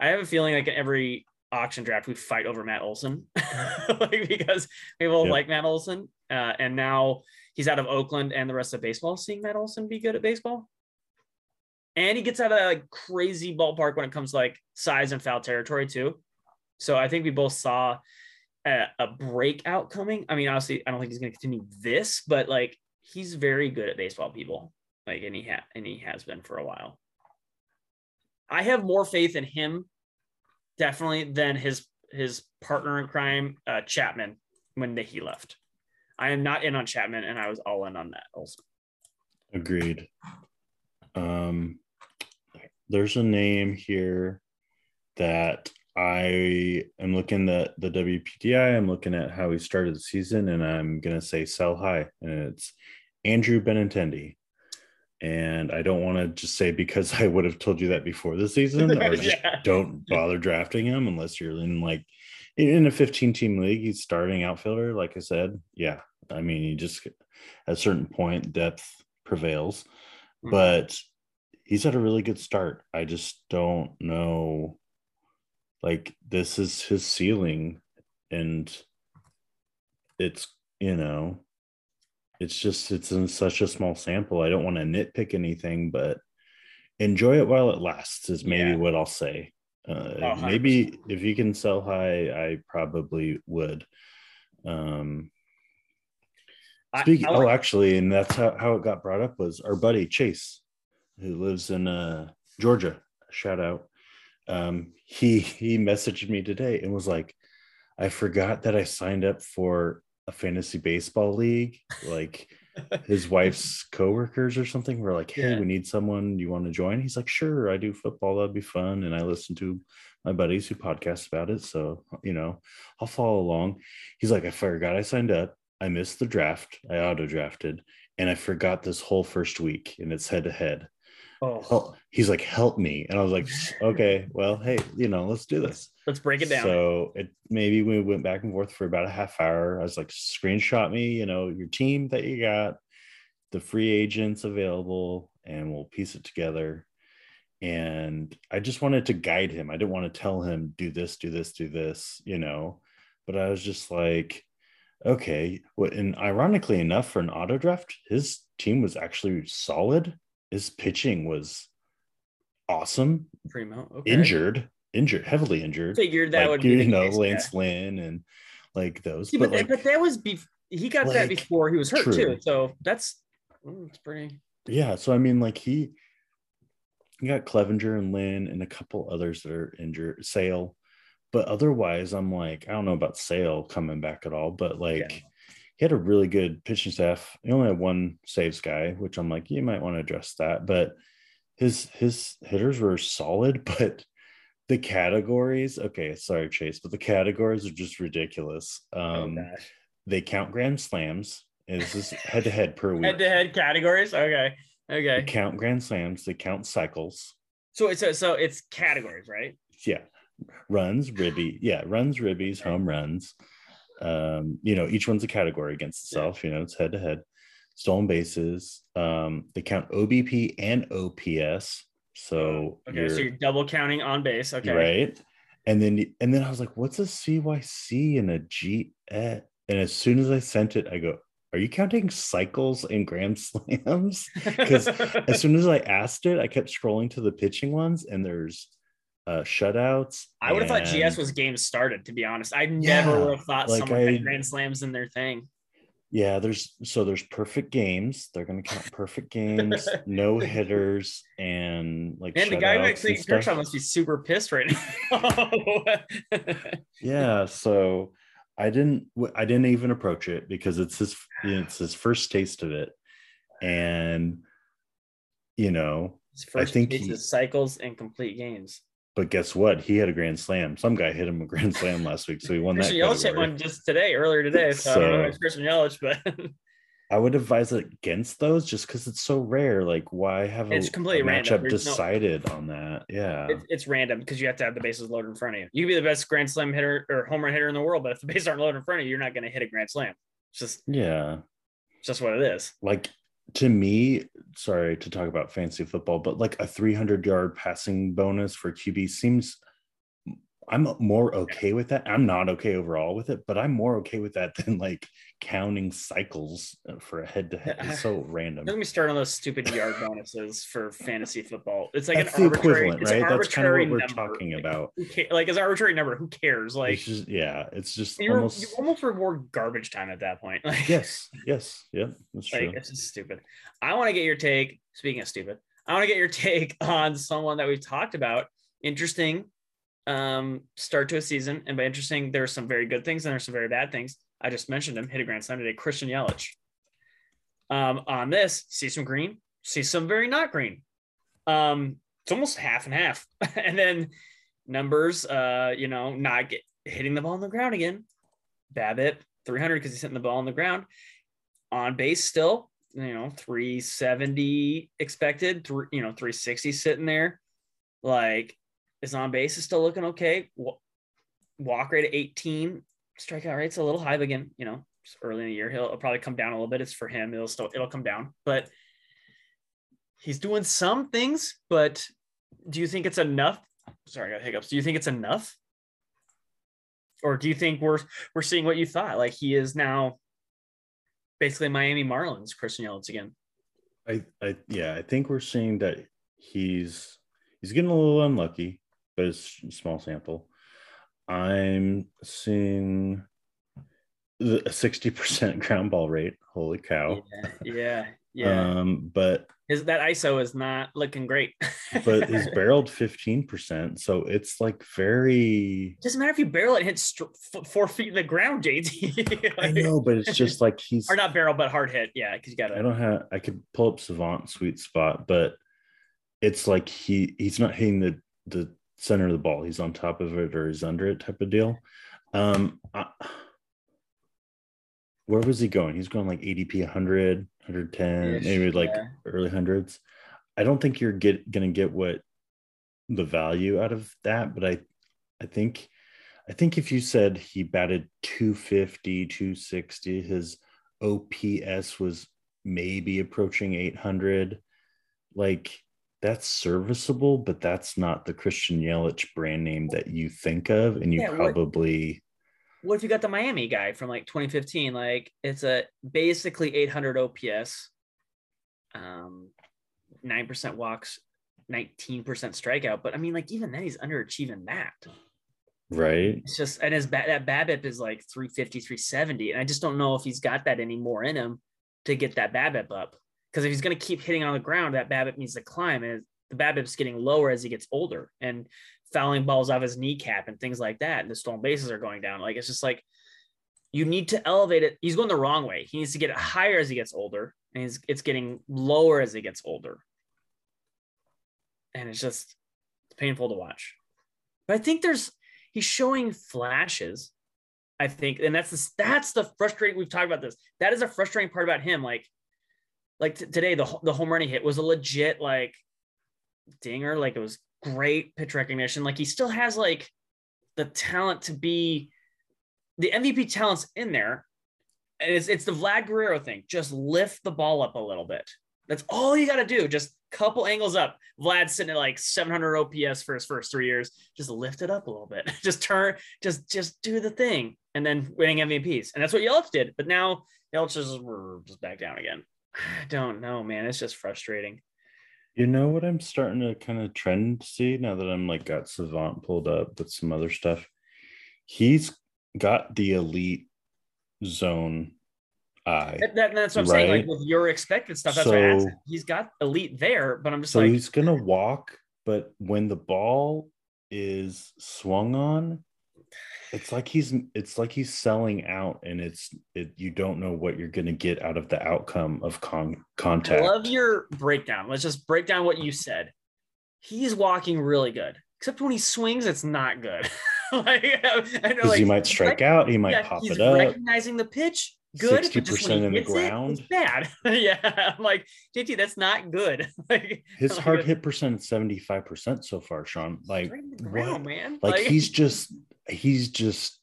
I have a feeling like in every auction draft we fight over Matt Olson, like because people Yep. like Matt Olson, uh, and now he's out of Oakland and the rest of baseball. Seeing Matt Olson be good at baseball, and he gets out of that like crazy ballpark when it comes to like size and foul territory too. So I think we both saw a, a breakout coming. I mean, obviously, I don't think he's going to continue this, but like he's very good at baseball, people. Like, and he ha- and he has been for a while. I have more faith in him, definitely, than his his partner in crime, uh, Chapman, when he left. I am not in on Chapman, and I was all in on that also. Agreed. Um, there's a name here that I am looking at the WPTI. I'm looking at how he started the season, and I'm gonna say sell high, and it's Andrew Benintendi. And I don't want to just say because I would have told you that before the season, or just Yeah. don't bother drafting him unless you're in like in a 15 team league. He's starting outfielder, like I said. Yeah, I mean, you just at a certain point depth prevails Mhm. but he's had a really good start. I just don't know. Like this is his ceiling, and it's you know, it's just it's in such a small sample. I don't want to nitpick anything, but enjoy it while it lasts is maybe Yeah. what I'll say. Uh, Oh, maybe if you can sell high, I probably would. Um, Speaking, I oh, like- actually, and that's how, how it got brought up was our buddy Chase, who lives in uh, Georgia. Shout out. Um, he he messaged me today and was like, "I forgot that I signed up for a fantasy baseball league. Like his wife's coworkers or something were like, "Hey, Yeah. we need someone. You want to join?" He's like, "Sure, I do football. That'd be fun." And I listen to my buddies who podcast about it, so you know, I'll follow along. He's like, "I forgot I signed up. I missed the draft. I auto drafted, and I forgot this whole first week, and it's head to head. Oh, help. he's like, help me. And I was like, okay, well, hey, you know, let's do this. let's break it down. So it maybe we went back and forth for about a half hour. I was like, screenshot me, you know, your team that you got, the free agents available, and we'll piece it together. And I just wanted to guide him. I didn't want to tell him, do this, do this, do this, you know. But I was just like, okay. And ironically enough, for an auto draft, his team was actually solid. His pitching was awesome. Primo. Okay. Injured, injured, heavily injured. Figured that like, would be you know case, Lance yeah. Lynn and like those. See, but, but, like, but that was bef- he got that before he was hurt true. too. So that's mm, it's pretty. yeah, so I mean, like he, he got Clevinger and Lynn and a couple others that are injured. Sale, but otherwise, I'm like, I don't know about Sale coming back at all. But like, Yeah. He had a really good pitching staff. He only had one saves guy, which I'm like, you might want to address that. But his his hitters were solid, but the categories, okay, sorry, Chase, but the categories are just ridiculous. Um, oh they count grand slams. and This is head to head per week. Head to head categories. Okay. They Okay. count grand slams. They count cycles. So it's so it's categories, right? Yeah, runs, ribby. Yeah, runs, ribbies, home runs. Um, you know, each one's a category against itself. You know, it's head to head. Stolen bases. Um, they count OBP and OPS. So Okay. you're, so you're double counting on base. Okay. right. And then and then I was like, what's a CYC and a G? And as soon as I sent it, I go, are you counting cycles and grand slams? Because as soon as I asked it, I kept scrolling to the pitching ones, and there's uh, shutouts. I would have thought GS was games started, to be honest. I never Yeah, would have thought like someone I- had grand slams in their thing. Yeah, there's so there's perfect games. They're gonna count perfect games, no hitters, and like And the guy who and. Kershaw must be super pissed right now. Yeah, so I didn't I didn't even approach it because it's his it's his first taste of it, and you know, His first think piece he- cycles and complete games. But guess what? He had a grand slam. Some guy hit him a grand slam last week, so he won that. Christian Yelich hit one just today, earlier today. So, I don't know if it's Christian Yelich, but I would advise against those just because it's so rare. Like, why have a, It's completely a random. matchup no- decided on that? Yeah, it, it's random because you have to have the bases loaded in front of you. You can be the best grand slam hitter or home run hitter in the world, but if the bases aren't loaded in front of you, you're not going to hit a grand slam. It's just, yeah. it's just what it is. Like to me, sorry to talk about fancy football, but like a 300 yard passing bonus for QB seems. I'm more okay with that. I'm not okay overall with it, but I'm more okay with that than like counting cycles uh, for a head to head. It's so random. Let me start on those stupid yard bonuses for fantasy football. It's like That's an arbitrary, equivalent, it's an right? That's kind of what we're number. talking about. Ca- like, it's an arbitrary number. Who cares? Like, it's just yeah, it's just you, almost you almost reward garbage time at that point. Like, yes, yes, yeah, that's like true. it's just stupid. I want to get your take. Speaking of stupid, I want to get your take on someone that we've talked about. Interesting um, start to a season, and by interesting, there's some very good things and there's some very bad things. I just mentioned him. Hit a grand slam today. Christian Yelich. Um, on this, see some green, see some very not green. Um, it's almost half and half, and then numbers. Uh, you know, not get, hitting the ball on the ground again. BABIP 300 because he's hitting the ball on the ground. On base still, you know, 370 expected, three, you know, 360 sitting there. Like his on base is still looking okay. Walk rate at 18, strikeout rate's a little high again. You know, early in the year. He'll, it'll probably come down a little bit. It's for him. It'll still it'll come down, but he's doing some things. But do you think it's enough? Sorry, I got hiccups. Do you think it's enough? Or do you think we're we're seeing what you thought? Like he is now basically Miami Marlins, Christian Yelich again. I, I yeah, I think we're seeing that he's he's getting a little unlucky, but it's a small sample. I'm seeing a 60% ground ball rate. Holy cow. Yeah, yeah, yeah. Um, but His that ISO is not looking great. but he's barreled 15%. So it's like very doesn't matter if you barrel it, hits f- four feet in the ground, JT. I know, but it's just like he's or not barrel, but hard hit. Yeah, because you got I don't have I could pull up Savant sweet spot, but it's like he he's not hitting the the center of the ball. He's on top of it or he's under it type of deal. Um I, where was he going? He's going like ADP 100, 110, maybe like yeah. early hundreds. I don't think you're get gonna get what the value out of that, but I I think I think if you said he batted 250, 260, his OPS was maybe approaching 800, like that's serviceable, but that's not the Christian Yelich brand name that you think of. And you Yeah, what- probably, What if you got the Miami guy from like 2015? Like it's a basically 800 OPS, um, nine percent walks, 19% strikeout. But I mean, like even then, he's underachieving that. right? It's just and his ba- that BABIP is like 350, 370, and I just don't know if he's got that anymore in him to get that BABIP up. Because if he's going to keep hitting on the ground, that BABIP needs to climb, and the BABIP's getting lower as he gets older, and fouling balls off his kneecap and things like that, and the stolen bases are going down. Like it's just like you need to elevate it. He's going the wrong way. He needs to get it higher as he gets older, and it's getting lower as he gets older, and it's just it's painful to watch. But I think there's he's showing flashes. I think, and that's the that's the frustrating. We've talked about this. That is a frustrating part about him. Like, like t- today, the the home run he hit was a legit like dinger. Like it was great pitch recognition. Like he still has like the talent to be the MVP talent's in there. And it's it's the Vlad Guerrero thing. Just lift the ball up a little bit. That's all you got to do. Just couple angles up. Vlad's sitting at like 700 OPS for his first three years. Just lift it up a little bit. just turn. Just just do the thing, and then winning MVPs. And that's what Yelich did. But now Yelich is just back down again. I don't know, man. It's just frustrating. You know what I'm starting to kind of trend see now that I'm like got Savant pulled up with some other stuff. He's got the elite zone eye. That, that- that's what I'm saying. Like with your expected stuff, that's why I asked. He's got elite there, but I'm just So like, he's gonna walk, but when the ball is swung on, it's like he's it's like he's selling out, and it's it you don't know what you're gonna get out of the outcome of con I love your breakdown. Let's just break down what you said. He's walking really good, except when he swings, it's not good. like, I know, because like, he might strike out, he might yeah, pop it up. recognizing the pitch. Good, but just when 60% he in the hits it, ground. it's bad. yeah, I'm like JT, that's not good. like His like, hard it's hit percent is 75% so far, Sean. Like straight in what? ground, man. Like he's just he's just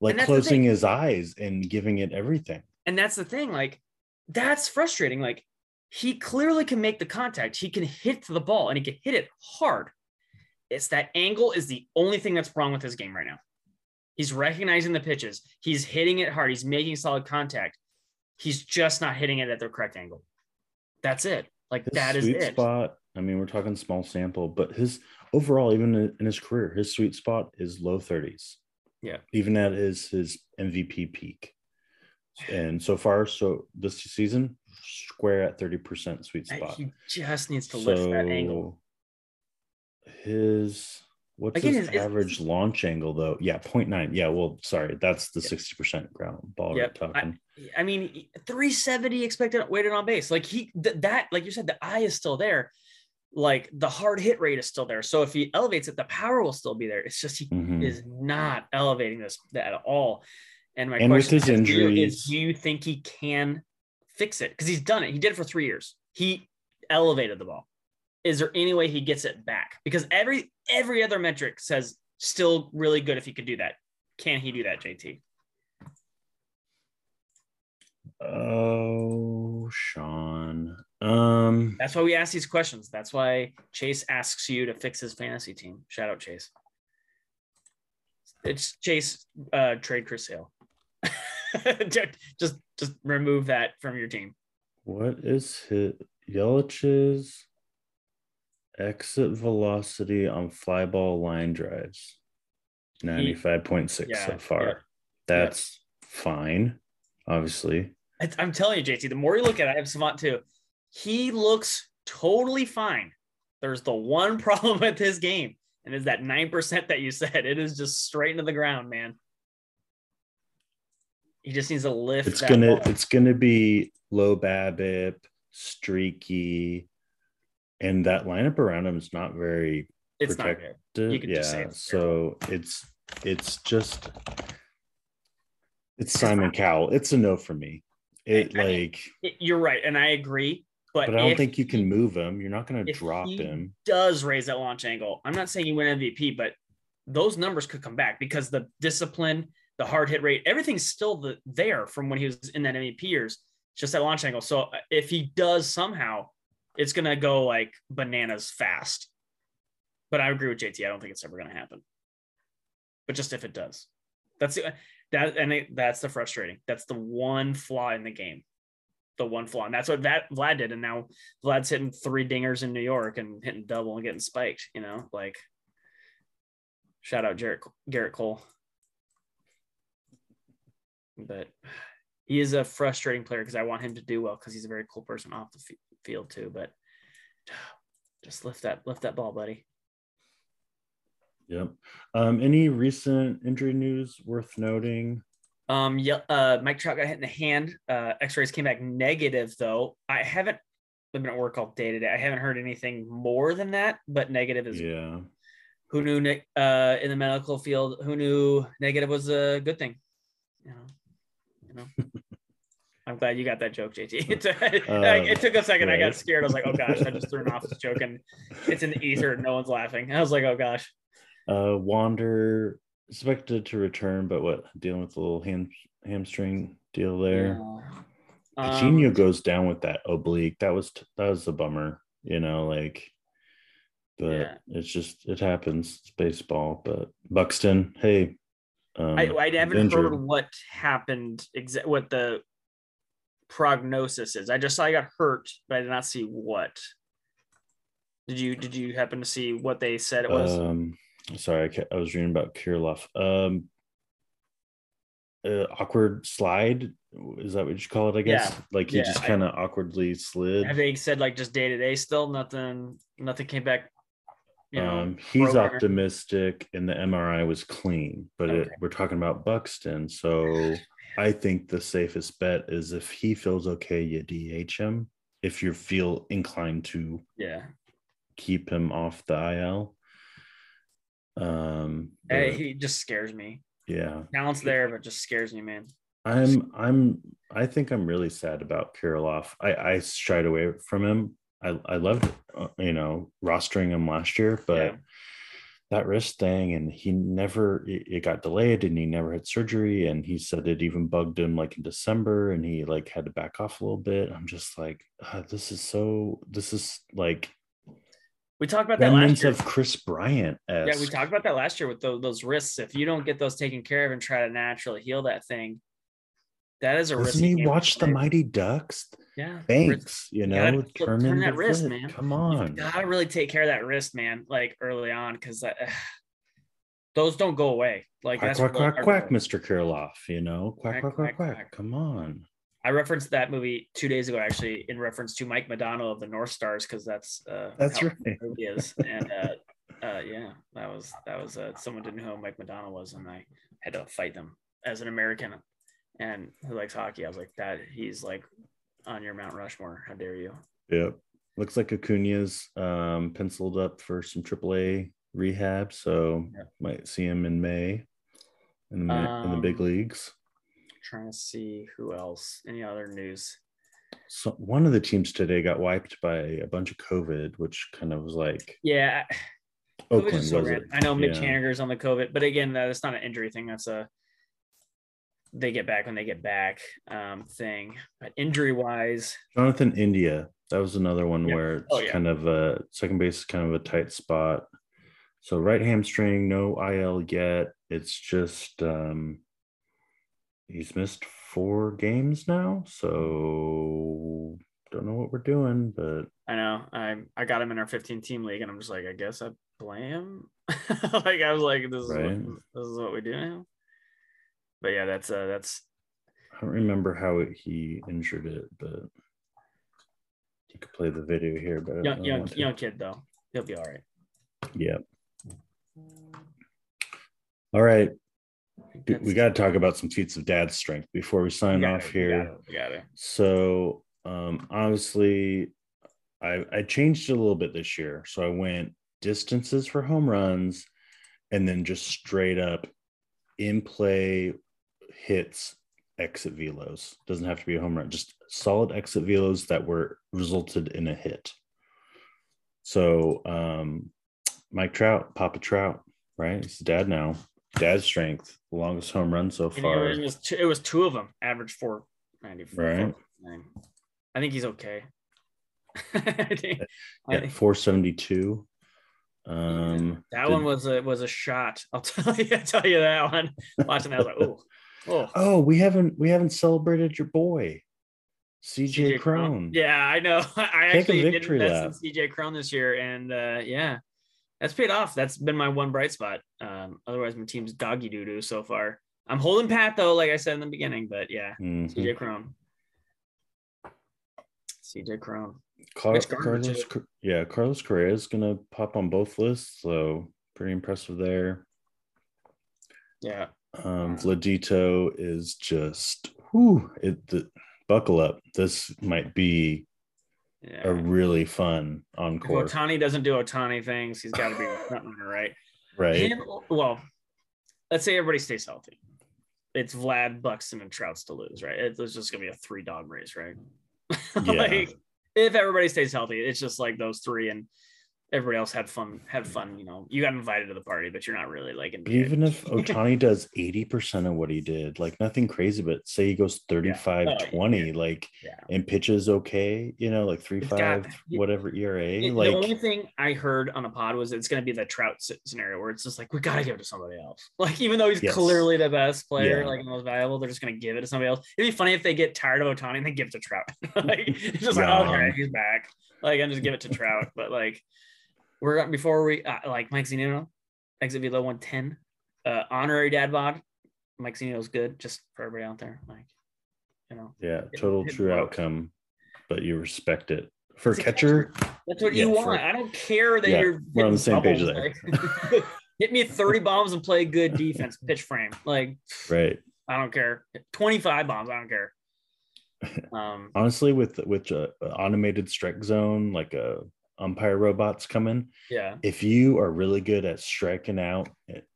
like And that's the closing his eyes and giving it everything. And that's the thing, like that's frustrating. Like he clearly can make the contact, he can hit the ball and he can hit it hard. It's that angle is the only thing that's wrong with his game right now. He's recognizing the pitches, he's hitting it hard, he's making solid contact. He's just not hitting it at the correct angle. That's it. Like His that is it. spot. I mean, we're talking small sample, but his overall, even in his career, his sweet spot is low 30s. Yeah. Even at his his MVP peak. And so far, so this season, square at 30% sweet spot. He just needs to lift that angle. His what's Again, his his- average launch angle though? Yeah, 0.9. Yeah, well, sorry, that's the 60% ground ball Yep, I- talking. I mean, 370 expected weighted on base. Like he th- that, like you said, the eye is still there. Like the hard hit rate is still there. So if he elevates it, the power will still be there. It's just he Mhm. is not elevating this at all. And my And with question his is, you- injuries- is, do you think he can fix it? Because he's done it. He did it for three years. He elevated the ball. Is there any way he gets it back? Because every every other metric says still really good if he could do that. Can he do that, JT? Oh, Sean. Um, That's why we ask these questions. That's why Chase asks you to fix his fantasy team. Shout out Chase. It's Chase uh, trade Chris Sale. just just remove that from your team. what is his Yelich's exit velocity on fly ball line drives? 95.6 Yeah, so far. yeah, That's fine, obviously. I'm telling you, JT, the more you look at it, I have Savant too. He looks totally fine. There's the one problem with his game, and is that 9% that you said. It is just straight into the ground, man. He just needs to lift It's that gonna ball. it's gonna be low BABIP, streaky, and that lineup around him is not very It's not good. You could yeah, just say it's so it's it's just it's Simon Cowell. It's a no for me. It I like It- You're right, and I agree. But, But I don't think you can move him. You're not going to drop he him. does raise that launch angle. I'm not saying you win MVP, but those numbers could come back because the discipline, the hard hit rate, everything's still the, there from when he was in that MVP years. Just that launch angle. So uh, if he does somehow, it's gonna go like bananas fast. But I agree with JT. I don't think it's ever gonna happen. But just if it does, that's the- that, and it, that's the frustrating. That's the one flaw in the game. The one flaw, and that's what Vlad did. And now Vlad's hitting three dingers in New York and hitting double and getting spiked. You know, like shout out Jarrett Gerrit Cole. But he is a frustrating player because I want him to do well because he's a very cool person off the field too. But just lift that lift that ball, buddy. Yep. Um, any recent injury news worth noting? Um, yeah, uh, Mike Trout got hit in the hand. Uh, X-rays came back negative though. I haven't. I've been at work all day today. I haven't heard anything more than that, but negative is Yeah. who knew ne- uh, in the medical field who knew negative was a good thing you know you know i'm glad you got that joke jt it, took- like, it took a second i got scared i was like oh gosh i just threw an office joke and it's in the ether and no one's laughing i was like oh gosh Uh, Wander expected to return, but what dealing with a little ham hamstring deal there. Yeah. Coutinho Um, goes down with that oblique. That was that was a bummer, you know, like but Yeah. it's just it happens. It's baseball. But Buxton, hey. Um, I, I haven't injured. heard what happened exa- what the prognosis is i just saw i got hurt but i did not see what did you did you happen to see what they said it was Um, sorry, I, I was reading about Kirilloff. Um, uh, awkward slide is that what you call it? I guess like he yeah, just kind of awkwardly slid. Have they said like just day to day still? Nothing. Nothing came back. You know. um, he's broken or- optimistic, and the MRI was clean, but it, we're talking about Buxton, so I think the safest bet is if he feels okay, you DH him. If you feel inclined to yeah. keep him off the IL, um, Hey, but he just scares me. yeah, Talent's there, but just scares me, man. I'm I'm I think I'm really sad about Kirilloff. I I shied away from him. I I loved uh, you know rostering him last year, but Yeah. that wrist thing and he never it, got delayed and he never had surgery and he said it even bugged him like in December and he like had to back off a little bit. I'm just like this is so this is like We talked about that remnants last year. of Kris Bryant. Yeah, we talked about that last year with those, those wrists. If you don't get those taken care of and try to naturally heal that thing, that is a risk. Doesn't he watch the Mighty Ducks? Yeah. Banks, you know, flip- turn, turn that wrist, flip. man. Come You on. gotta really take care of that wrist, man. Like early on, because uh, those don't go away. Like quack that's quack quack quack, Mr. Kirilloff. You know, quack quack quack, quack. quack. Come on. I referenced that movie two days ago, actually, in reference to Mike Modano of the North Stars, because that's uh, That's right. movie is. And uh, uh, yeah, that was that was uh, someone didn't know who Mike Modano was, and I had to fight them as an American and who likes hockey. I was like, that he's like on your Mount Rushmore. How dare you? Yep. Looks like Acuna's um, penciled up for some AAA rehab, so Yep. might see him in May in the ma- in the big Um, leagues. Trying to see who else. Any other news? So one of the teams today got wiped by a bunch of COVID, which kind of was like Yeah, Oakland so was it? I know Mitch Yeah. Haniger's on the COVID, but again, that's not an injury thing. That's a they get back when they get back um, thing. But injury wise, Jonathan India. That was another one Yep. where it's Oh, yeah. kind of a second base is kind of a tight spot. So right hamstring, no IL yet. It's just um he's missed four games now. So don't know what we're doing, but I know I I got him in our 15 team league, and I'm just like, I guess I play him. like I was like, this is Right. what, this is what we do now. But yeah, that's uh that's I don't remember how it, he injured it, but you could play the video here, but young young, young kid though. He'll be all right. Yeah. All right. We- We got to talk about some feats of dad strength before we sign off it, we here. got it, we got it. So um obviously I I changed it a little bit this year. So I went distances for home runs and then just straight up in play hits exit velos. Doesn't have to be a home run, just solid exit velos that were resulted in a hit. So um, Mike Trout, Papa Trout, right? He's the dad now. Dad's strength, the longest home run so far. It was, two, it was two of them, average four ninety four. Right. I think he's okay. Think, yeah, four seventy two. Um, that did, one was a was a shot. I'll tell you. I'll tell you that one. Watching that, I was like, oh, oh, oh. We haven't we haven't celebrated your boy, CJ, Crone. Yeah, I know. I Take actually did invest in CJ Crone this year, and uh, yeah, that's paid off. That's been my one bright spot. Um, otherwise, my team's doggy doo doo so far. I'm holding pat though, like I said in the beginning. But yeah, mm-hmm. CJ Cron. CJ Chrome. Car- Carlos, yeah, Carlos Correa is gonna pop on both lists, so pretty impressive there. Yeah. Um, Vladito is just whoo it the, buckle up. This might be yeah. a really fun encore. If Ohtani doesn't do Ohtani things, he's got to be front runner, right? Right. Him, well, let's say everybody stays healthy. It's Vlad, Buxton, and Trouts to lose, right? It's just gonna be a three dog race, right? Yeah. like if everybody stays healthy, it's just like those three and everybody else had fun had fun you know you got invited to the party but you're not really like in even if Ohtani does 80% of what he did like nothing crazy but say he goes 35 yeah. oh, 20 yeah. like yeah. and pitches okay you know like 3 5 whatever era it, like the only thing i heard on a pod was it's going to be the trout scenario where it's just like we got to give it to somebody else like even though he's yes. clearly the best player like the most valuable they're just going to give it to somebody else it'd be funny if they get tired of Ohtani and they give it to trout like it's just like okay he's back like and just give it to trout but like we're before we uh, like Mike Zunino, exit velo 110, uh, honorary dad bod. Mike Zunino's good, just for everybody out there. Like, you know, yeah, total it, true outcome, but you respect it for catcher, catcher. That's what yeah, you want. For, I don't care that yeah, you're we're on the same page there. Like, hit me 30 bombs and play good defense, pitch frame. Like, right. I don't care. 25 bombs. I don't care. Um, Honestly, with with uh, automated strike zone, like a umpire robots coming. Yeah. If you are really good at striking out,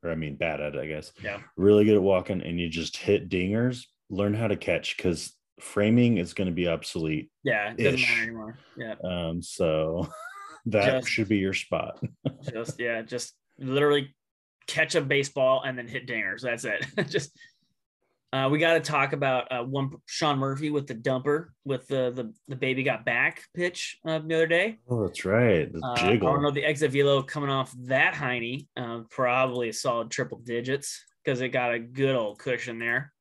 or I mean bad at it, I guess. Yeah. Really good at walking and you just hit dingers, learn how to catch because framing is going to be obsolete. Yeah, it doesn't matter anymore. Yeah. Um, so that just, should be your spot. just yeah, just literally catch a baseball and then hit dingers. That's it. just uh, we got to talk about uh, one Sean Murphy with the dumper with the the, the baby got back pitch uh, the other day. Oh, that's right. The uh, jiggle. I don't know the exit velo coming off that hiney, uh, probably a solid triple digits because it got a good old cushion there.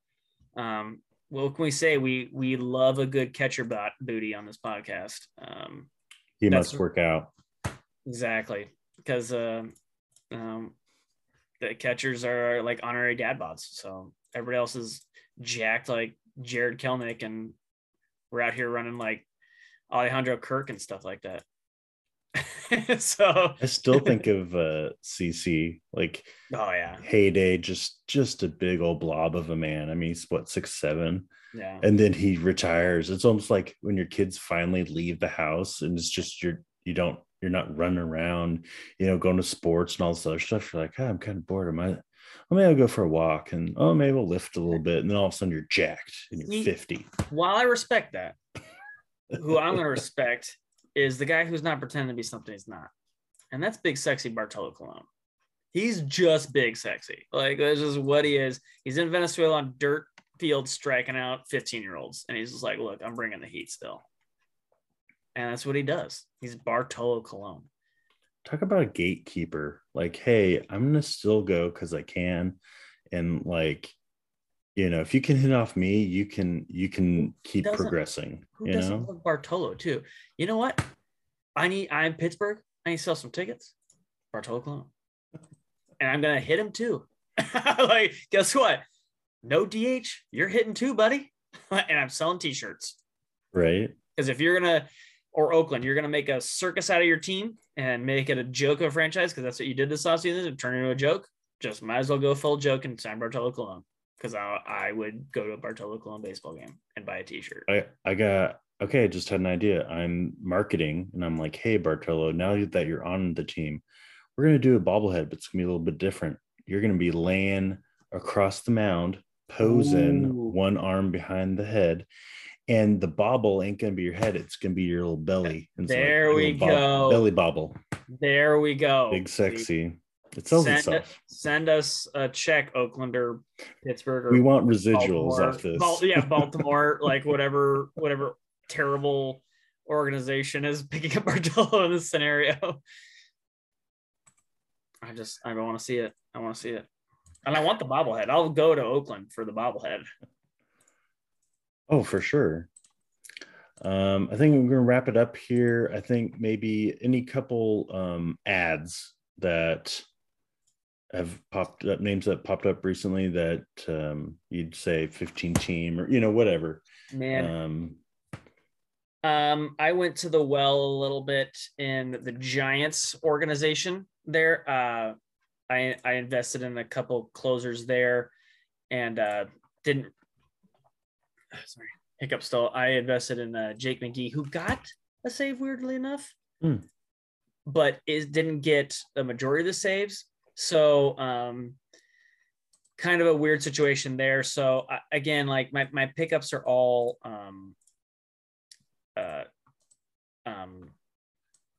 Um, what can we say? We we love a good catcher bot booty on this podcast. Um, he must work out exactly because uh, um, the catchers are like honorary dad bots, so everybody else is jacked like Jarred Kelenic, and we're out here running like Alejandro Kirk and stuff like that. so I still think of uh CC like oh yeah heyday just just a big old blob of a man. I mean he's what six seven yeah and then he retires. It's almost like when your kids finally leave the house and it's just you're you don't you're not running around, you know, going to sports and all this other stuff. You're like, oh, I'm kind of bored. Am I well, maybe I'll go for a walk and oh, maybe we'll lift a little bit. And then all of a sudden you're jacked and you're 50. While I respect that, who I'm going to respect is the guy who's not pretending to be something he's not. And that's big, sexy Bartolo Colon. He's just big, sexy. Like, this is what he is. He's in Venezuela on dirt fields striking out 15 year olds. And he's just like, look, I'm bringing the heat still. And that's what he does. He's Bartolo Colon talk about a gatekeeper. Like hey i'm gonna still go because i can. And like you know if you can hit off me you can you can keep progressing who you doesn't know? bartolo too? You know what? I need i'm pittsburgh. I need to sell some tickets. Bartolo Colon. and i'm gonna hit him too. Like guess what? No dh you're hitting too buddy. And i'm selling t-shirts. Right. Because if you're gonna or Oakland, you're going to make a circus out of your team and make it a joke of a franchise because that's what you did this offseason and turn it into a joke. Just might as well go full joke and sign Bartolo Colon because I, I would go to a Bartolo Colon baseball game and buy a t-shirt. I, I got, okay, I just had an idea. I'm marketing and I'm like, hey, Bartolo, now that you're on the team, we're going to do a bobblehead, but it's going to be a little bit different. You're going to be laying across the mound posing Ooh. one arm behind the head. And the bobble ain't gonna be your head, it's gonna be your little belly. And so, There a we go. Belly bobble. There we go. Big sexy. It sells Send, itself. send us a check, Oakland or Pittsburgh or We want residuals Baltimore. off this. Bal- yeah, Baltimore, like whatever, whatever terrible organization is picking up Bartolo in this scenario. I just, I don't want to see it. I want to see it, and I want the bobblehead. I'll go to Oakland for the bobblehead. Oh, for sure. Um, I think we're gonna wrap it up here. I think maybe any couple um ads that have popped up names that popped up recently that um you'd say 15 team or you know whatever. Man, Um Um, I went to the well a little bit in the Giants organization there. Uh, I I invested in a couple closers there, and uh, didn't. Sorry, hiccup still. I invested in uh, Jake McGee, who got a save weirdly enough, Hmm. but it didn't get the majority of the saves. So um, kind of a weird situation there. So uh, again, like my my pickups are all um, uh, um,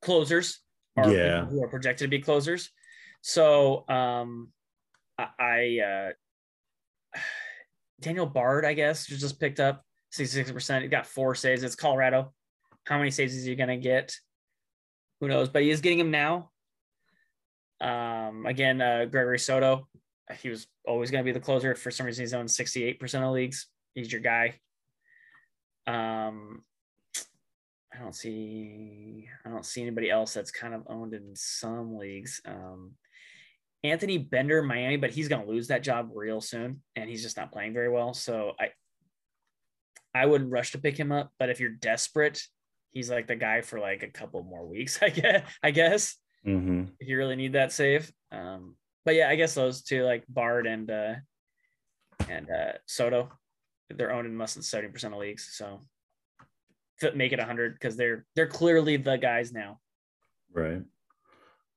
closers are Yeah. who are projected to be closers. So um, I, I uh, Daniel Bard, I guess, just picked up 66%. He got four saves. It's Colorado. How many saves is he going to get? Who knows? But he is getting him now. Um, again, uh, Gregory Soto, he was always going to be the closer. For some reason, he's owned 68% of leagues. He's your guy. Um, I don't see I don't see anybody else that's kind of owned in some leagues. Um, Anthony Bender, Miami, but he's going to lose that job real soon, and he's just not playing very well. So I I wouldn't rush to pick him up, but if you're desperate, he's like the guy for like a couple more weeks. I guess. I guess mhm. if you really need that save. Um, but yeah, I guess those two like Bard and uh, and uh, Soto, they're owned in less than seventy percent of leagues. So make it hundred because they're they're clearly the guys now. right.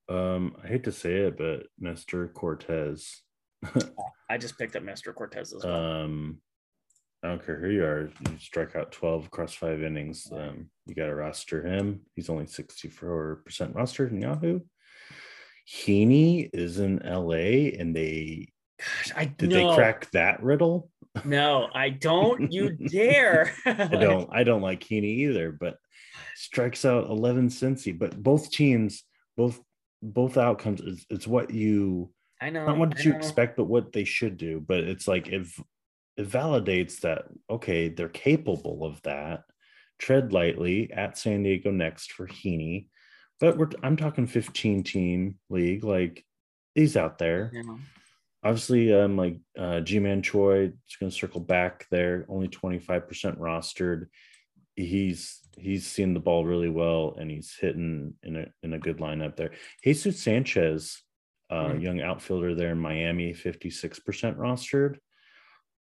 Um I hate to say it, but Mr. Cortes. I just picked up Nestor Cortes as well. um I don't care who you are, you strike out 12 across five innings. Um, you got to roster him. He's only 64% rostered in Yahoo. Heaney is in LA and they Gosh, I did no, they crack that riddle? No, I don't. You dare. I don't I don't like Heaney either, but strikes out 11 Cincy. But both teams, both both outcomes, it's, it's what you I know. not what I you know. expect, but what they should do. But it's like if it validates that okay, they're capable of that. Tread lightly at San Diego next for Heaney, but we're I'm talking 15 team league, like he's out there. Yeah. Obviously, um, like uh, Ji-Man Choi is going to circle back there, only 25% rostered. He's he's seen the ball really well, and he's hitting in a in a good lineup there. Jesus Sanchez, uh, Mhm. young outfielder there in Miami, 56% rostered.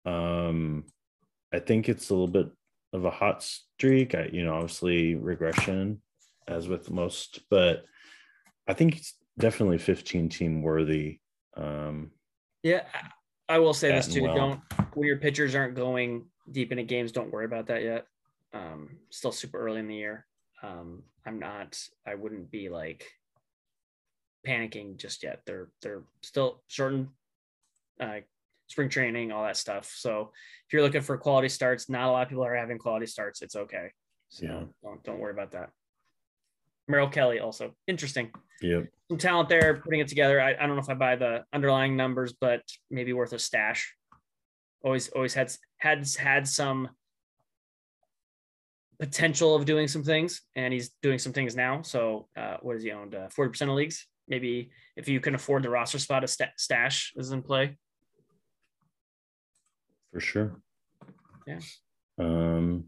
Um, I think it's a little bit of a hot streak. I, you know, obviously regression as with most, but I think it's definitely 15 team worthy. Um, Yeah, I I will say this too. well. Don't when your pitchers aren't going deep into games, don't worry about that yet. Um, still super early in the year. Um, I'm not. I wouldn't be like panicking just yet. They're they're still shortened uh, spring training, all that stuff. So if you're looking for quality starts, not a lot of people are having quality starts. It's okay. So Yeah. don't don't worry about that. Merrill Kelly also interesting yep. some talent there putting it together. I, I don't know if I buy the underlying numbers, but maybe worth a stash. Always, always had had had some potential of doing some things, and he's doing some things now. So, uh, what has he owned? Forty percent of leagues. Maybe if you can afford the roster spot, a sta- stash is in play. for sure. Yeah. Um,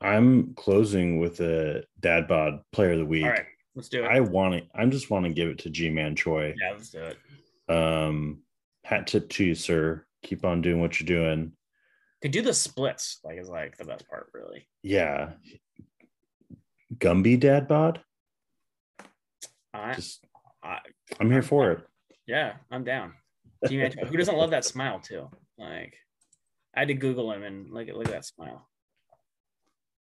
I'm closing with a dad bod player of the week. All right, let's do it. I want to. I'm just want to give it to Ji-Man Choi. yeah, let's do it. Um, hat tip to you, sir. Keep on doing what you're doing. Could do the splits, like is like the best part, really. Yeah. Gumby dad bod. I, Just I, I'm here for it. yeah, I'm down. Ji-Man, who doesn't love that smile too? Like, I had to Google him and look at look at that smile.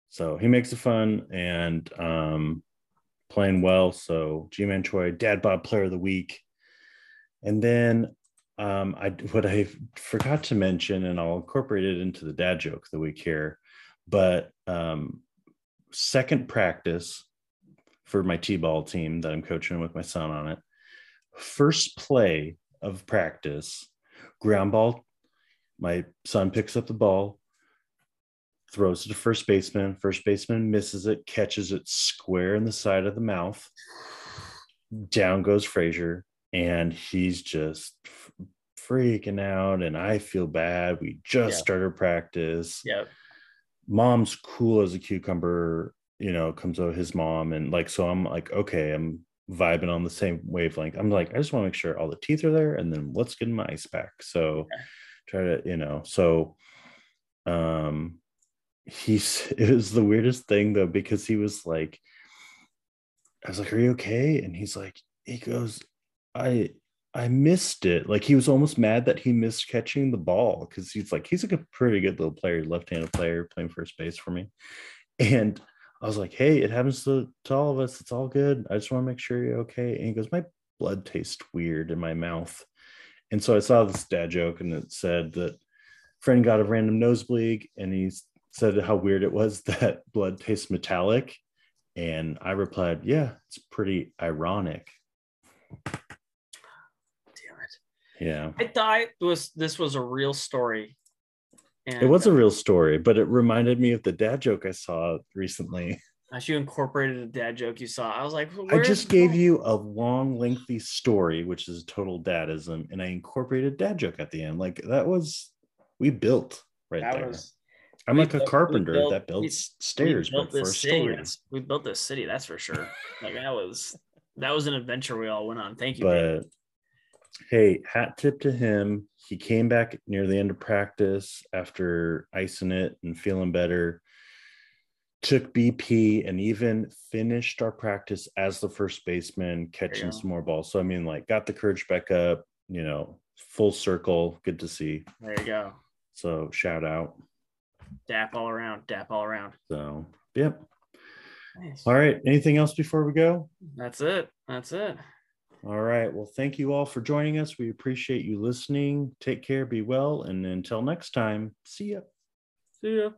So he makes it fun and um, playing well. So Ji-Man Choi, Dad Bod Player of the Week. And then um, I what I forgot to mention, and I'll incorporate it into the dad joke of the week here, but um, second practice for my t-ball team that I'm coaching with my son on it. First play of practice, ground ball. My son picks up the ball, throws it to first baseman. First baseman misses it, catches it square in the side of the mouth. Down goes Frazier, and he's just freaking out. And I feel bad. We just started practice. Yep. Mom's cool as a cucumber, you know, comes over his mom. And like, so I'm like, okay, I'm vibing on the same wavelength. I'm like, I just want to make sure all the teeth are there and then let's get my ice pack. So Okay. try to, you know, so um he's it was the weirdest thing though, because he was like, I was like, Are you okay? And he's like, he goes, I I missed it. Like he was almost mad that he missed catching the ball because he's like, he's like a pretty good little player, left-handed player playing first base for me. And I was like, hey, it happens to, to all of us. It's all good. I just want to make sure you're okay. And he goes, my blood tastes weird in my mouth. And so I saw this dad joke and it said that friend got a random nosebleed and he said how weird it was that blood tastes metallic. And I replied, yeah, it's pretty ironic. Yeah. I thought was this was a real story. And It was a uh, real story, but it reminded me of the dad joke I saw recently. as you incorporated a dad joke you saw. I was like, I just gave you a long, lengthy story, which is total dadism, and I incorporated dad joke at the end. Like that was we built right that there. was I'm like a built- we carpenter built- that we- builds stairs, we built but for a city. That's, we built this city, that's for sure. like that was that was an adventure we all went on. Thank you. But hey, hat tip to him. He came back near the end of practice after icing it and feeling better. Took BP and even finished our practice as the first baseman, catching some more balls. So I mean, like, got the courage back up. You know, full circle. Good to see. There you go. So shout out. Dap all around. Dap all around. So yep. Nice. All right. Anything else before we go? That's it. That's it. All right. Well, thank you all for joining us. We appreciate you listening. Take care, be well, and until next time, see ya. See ya.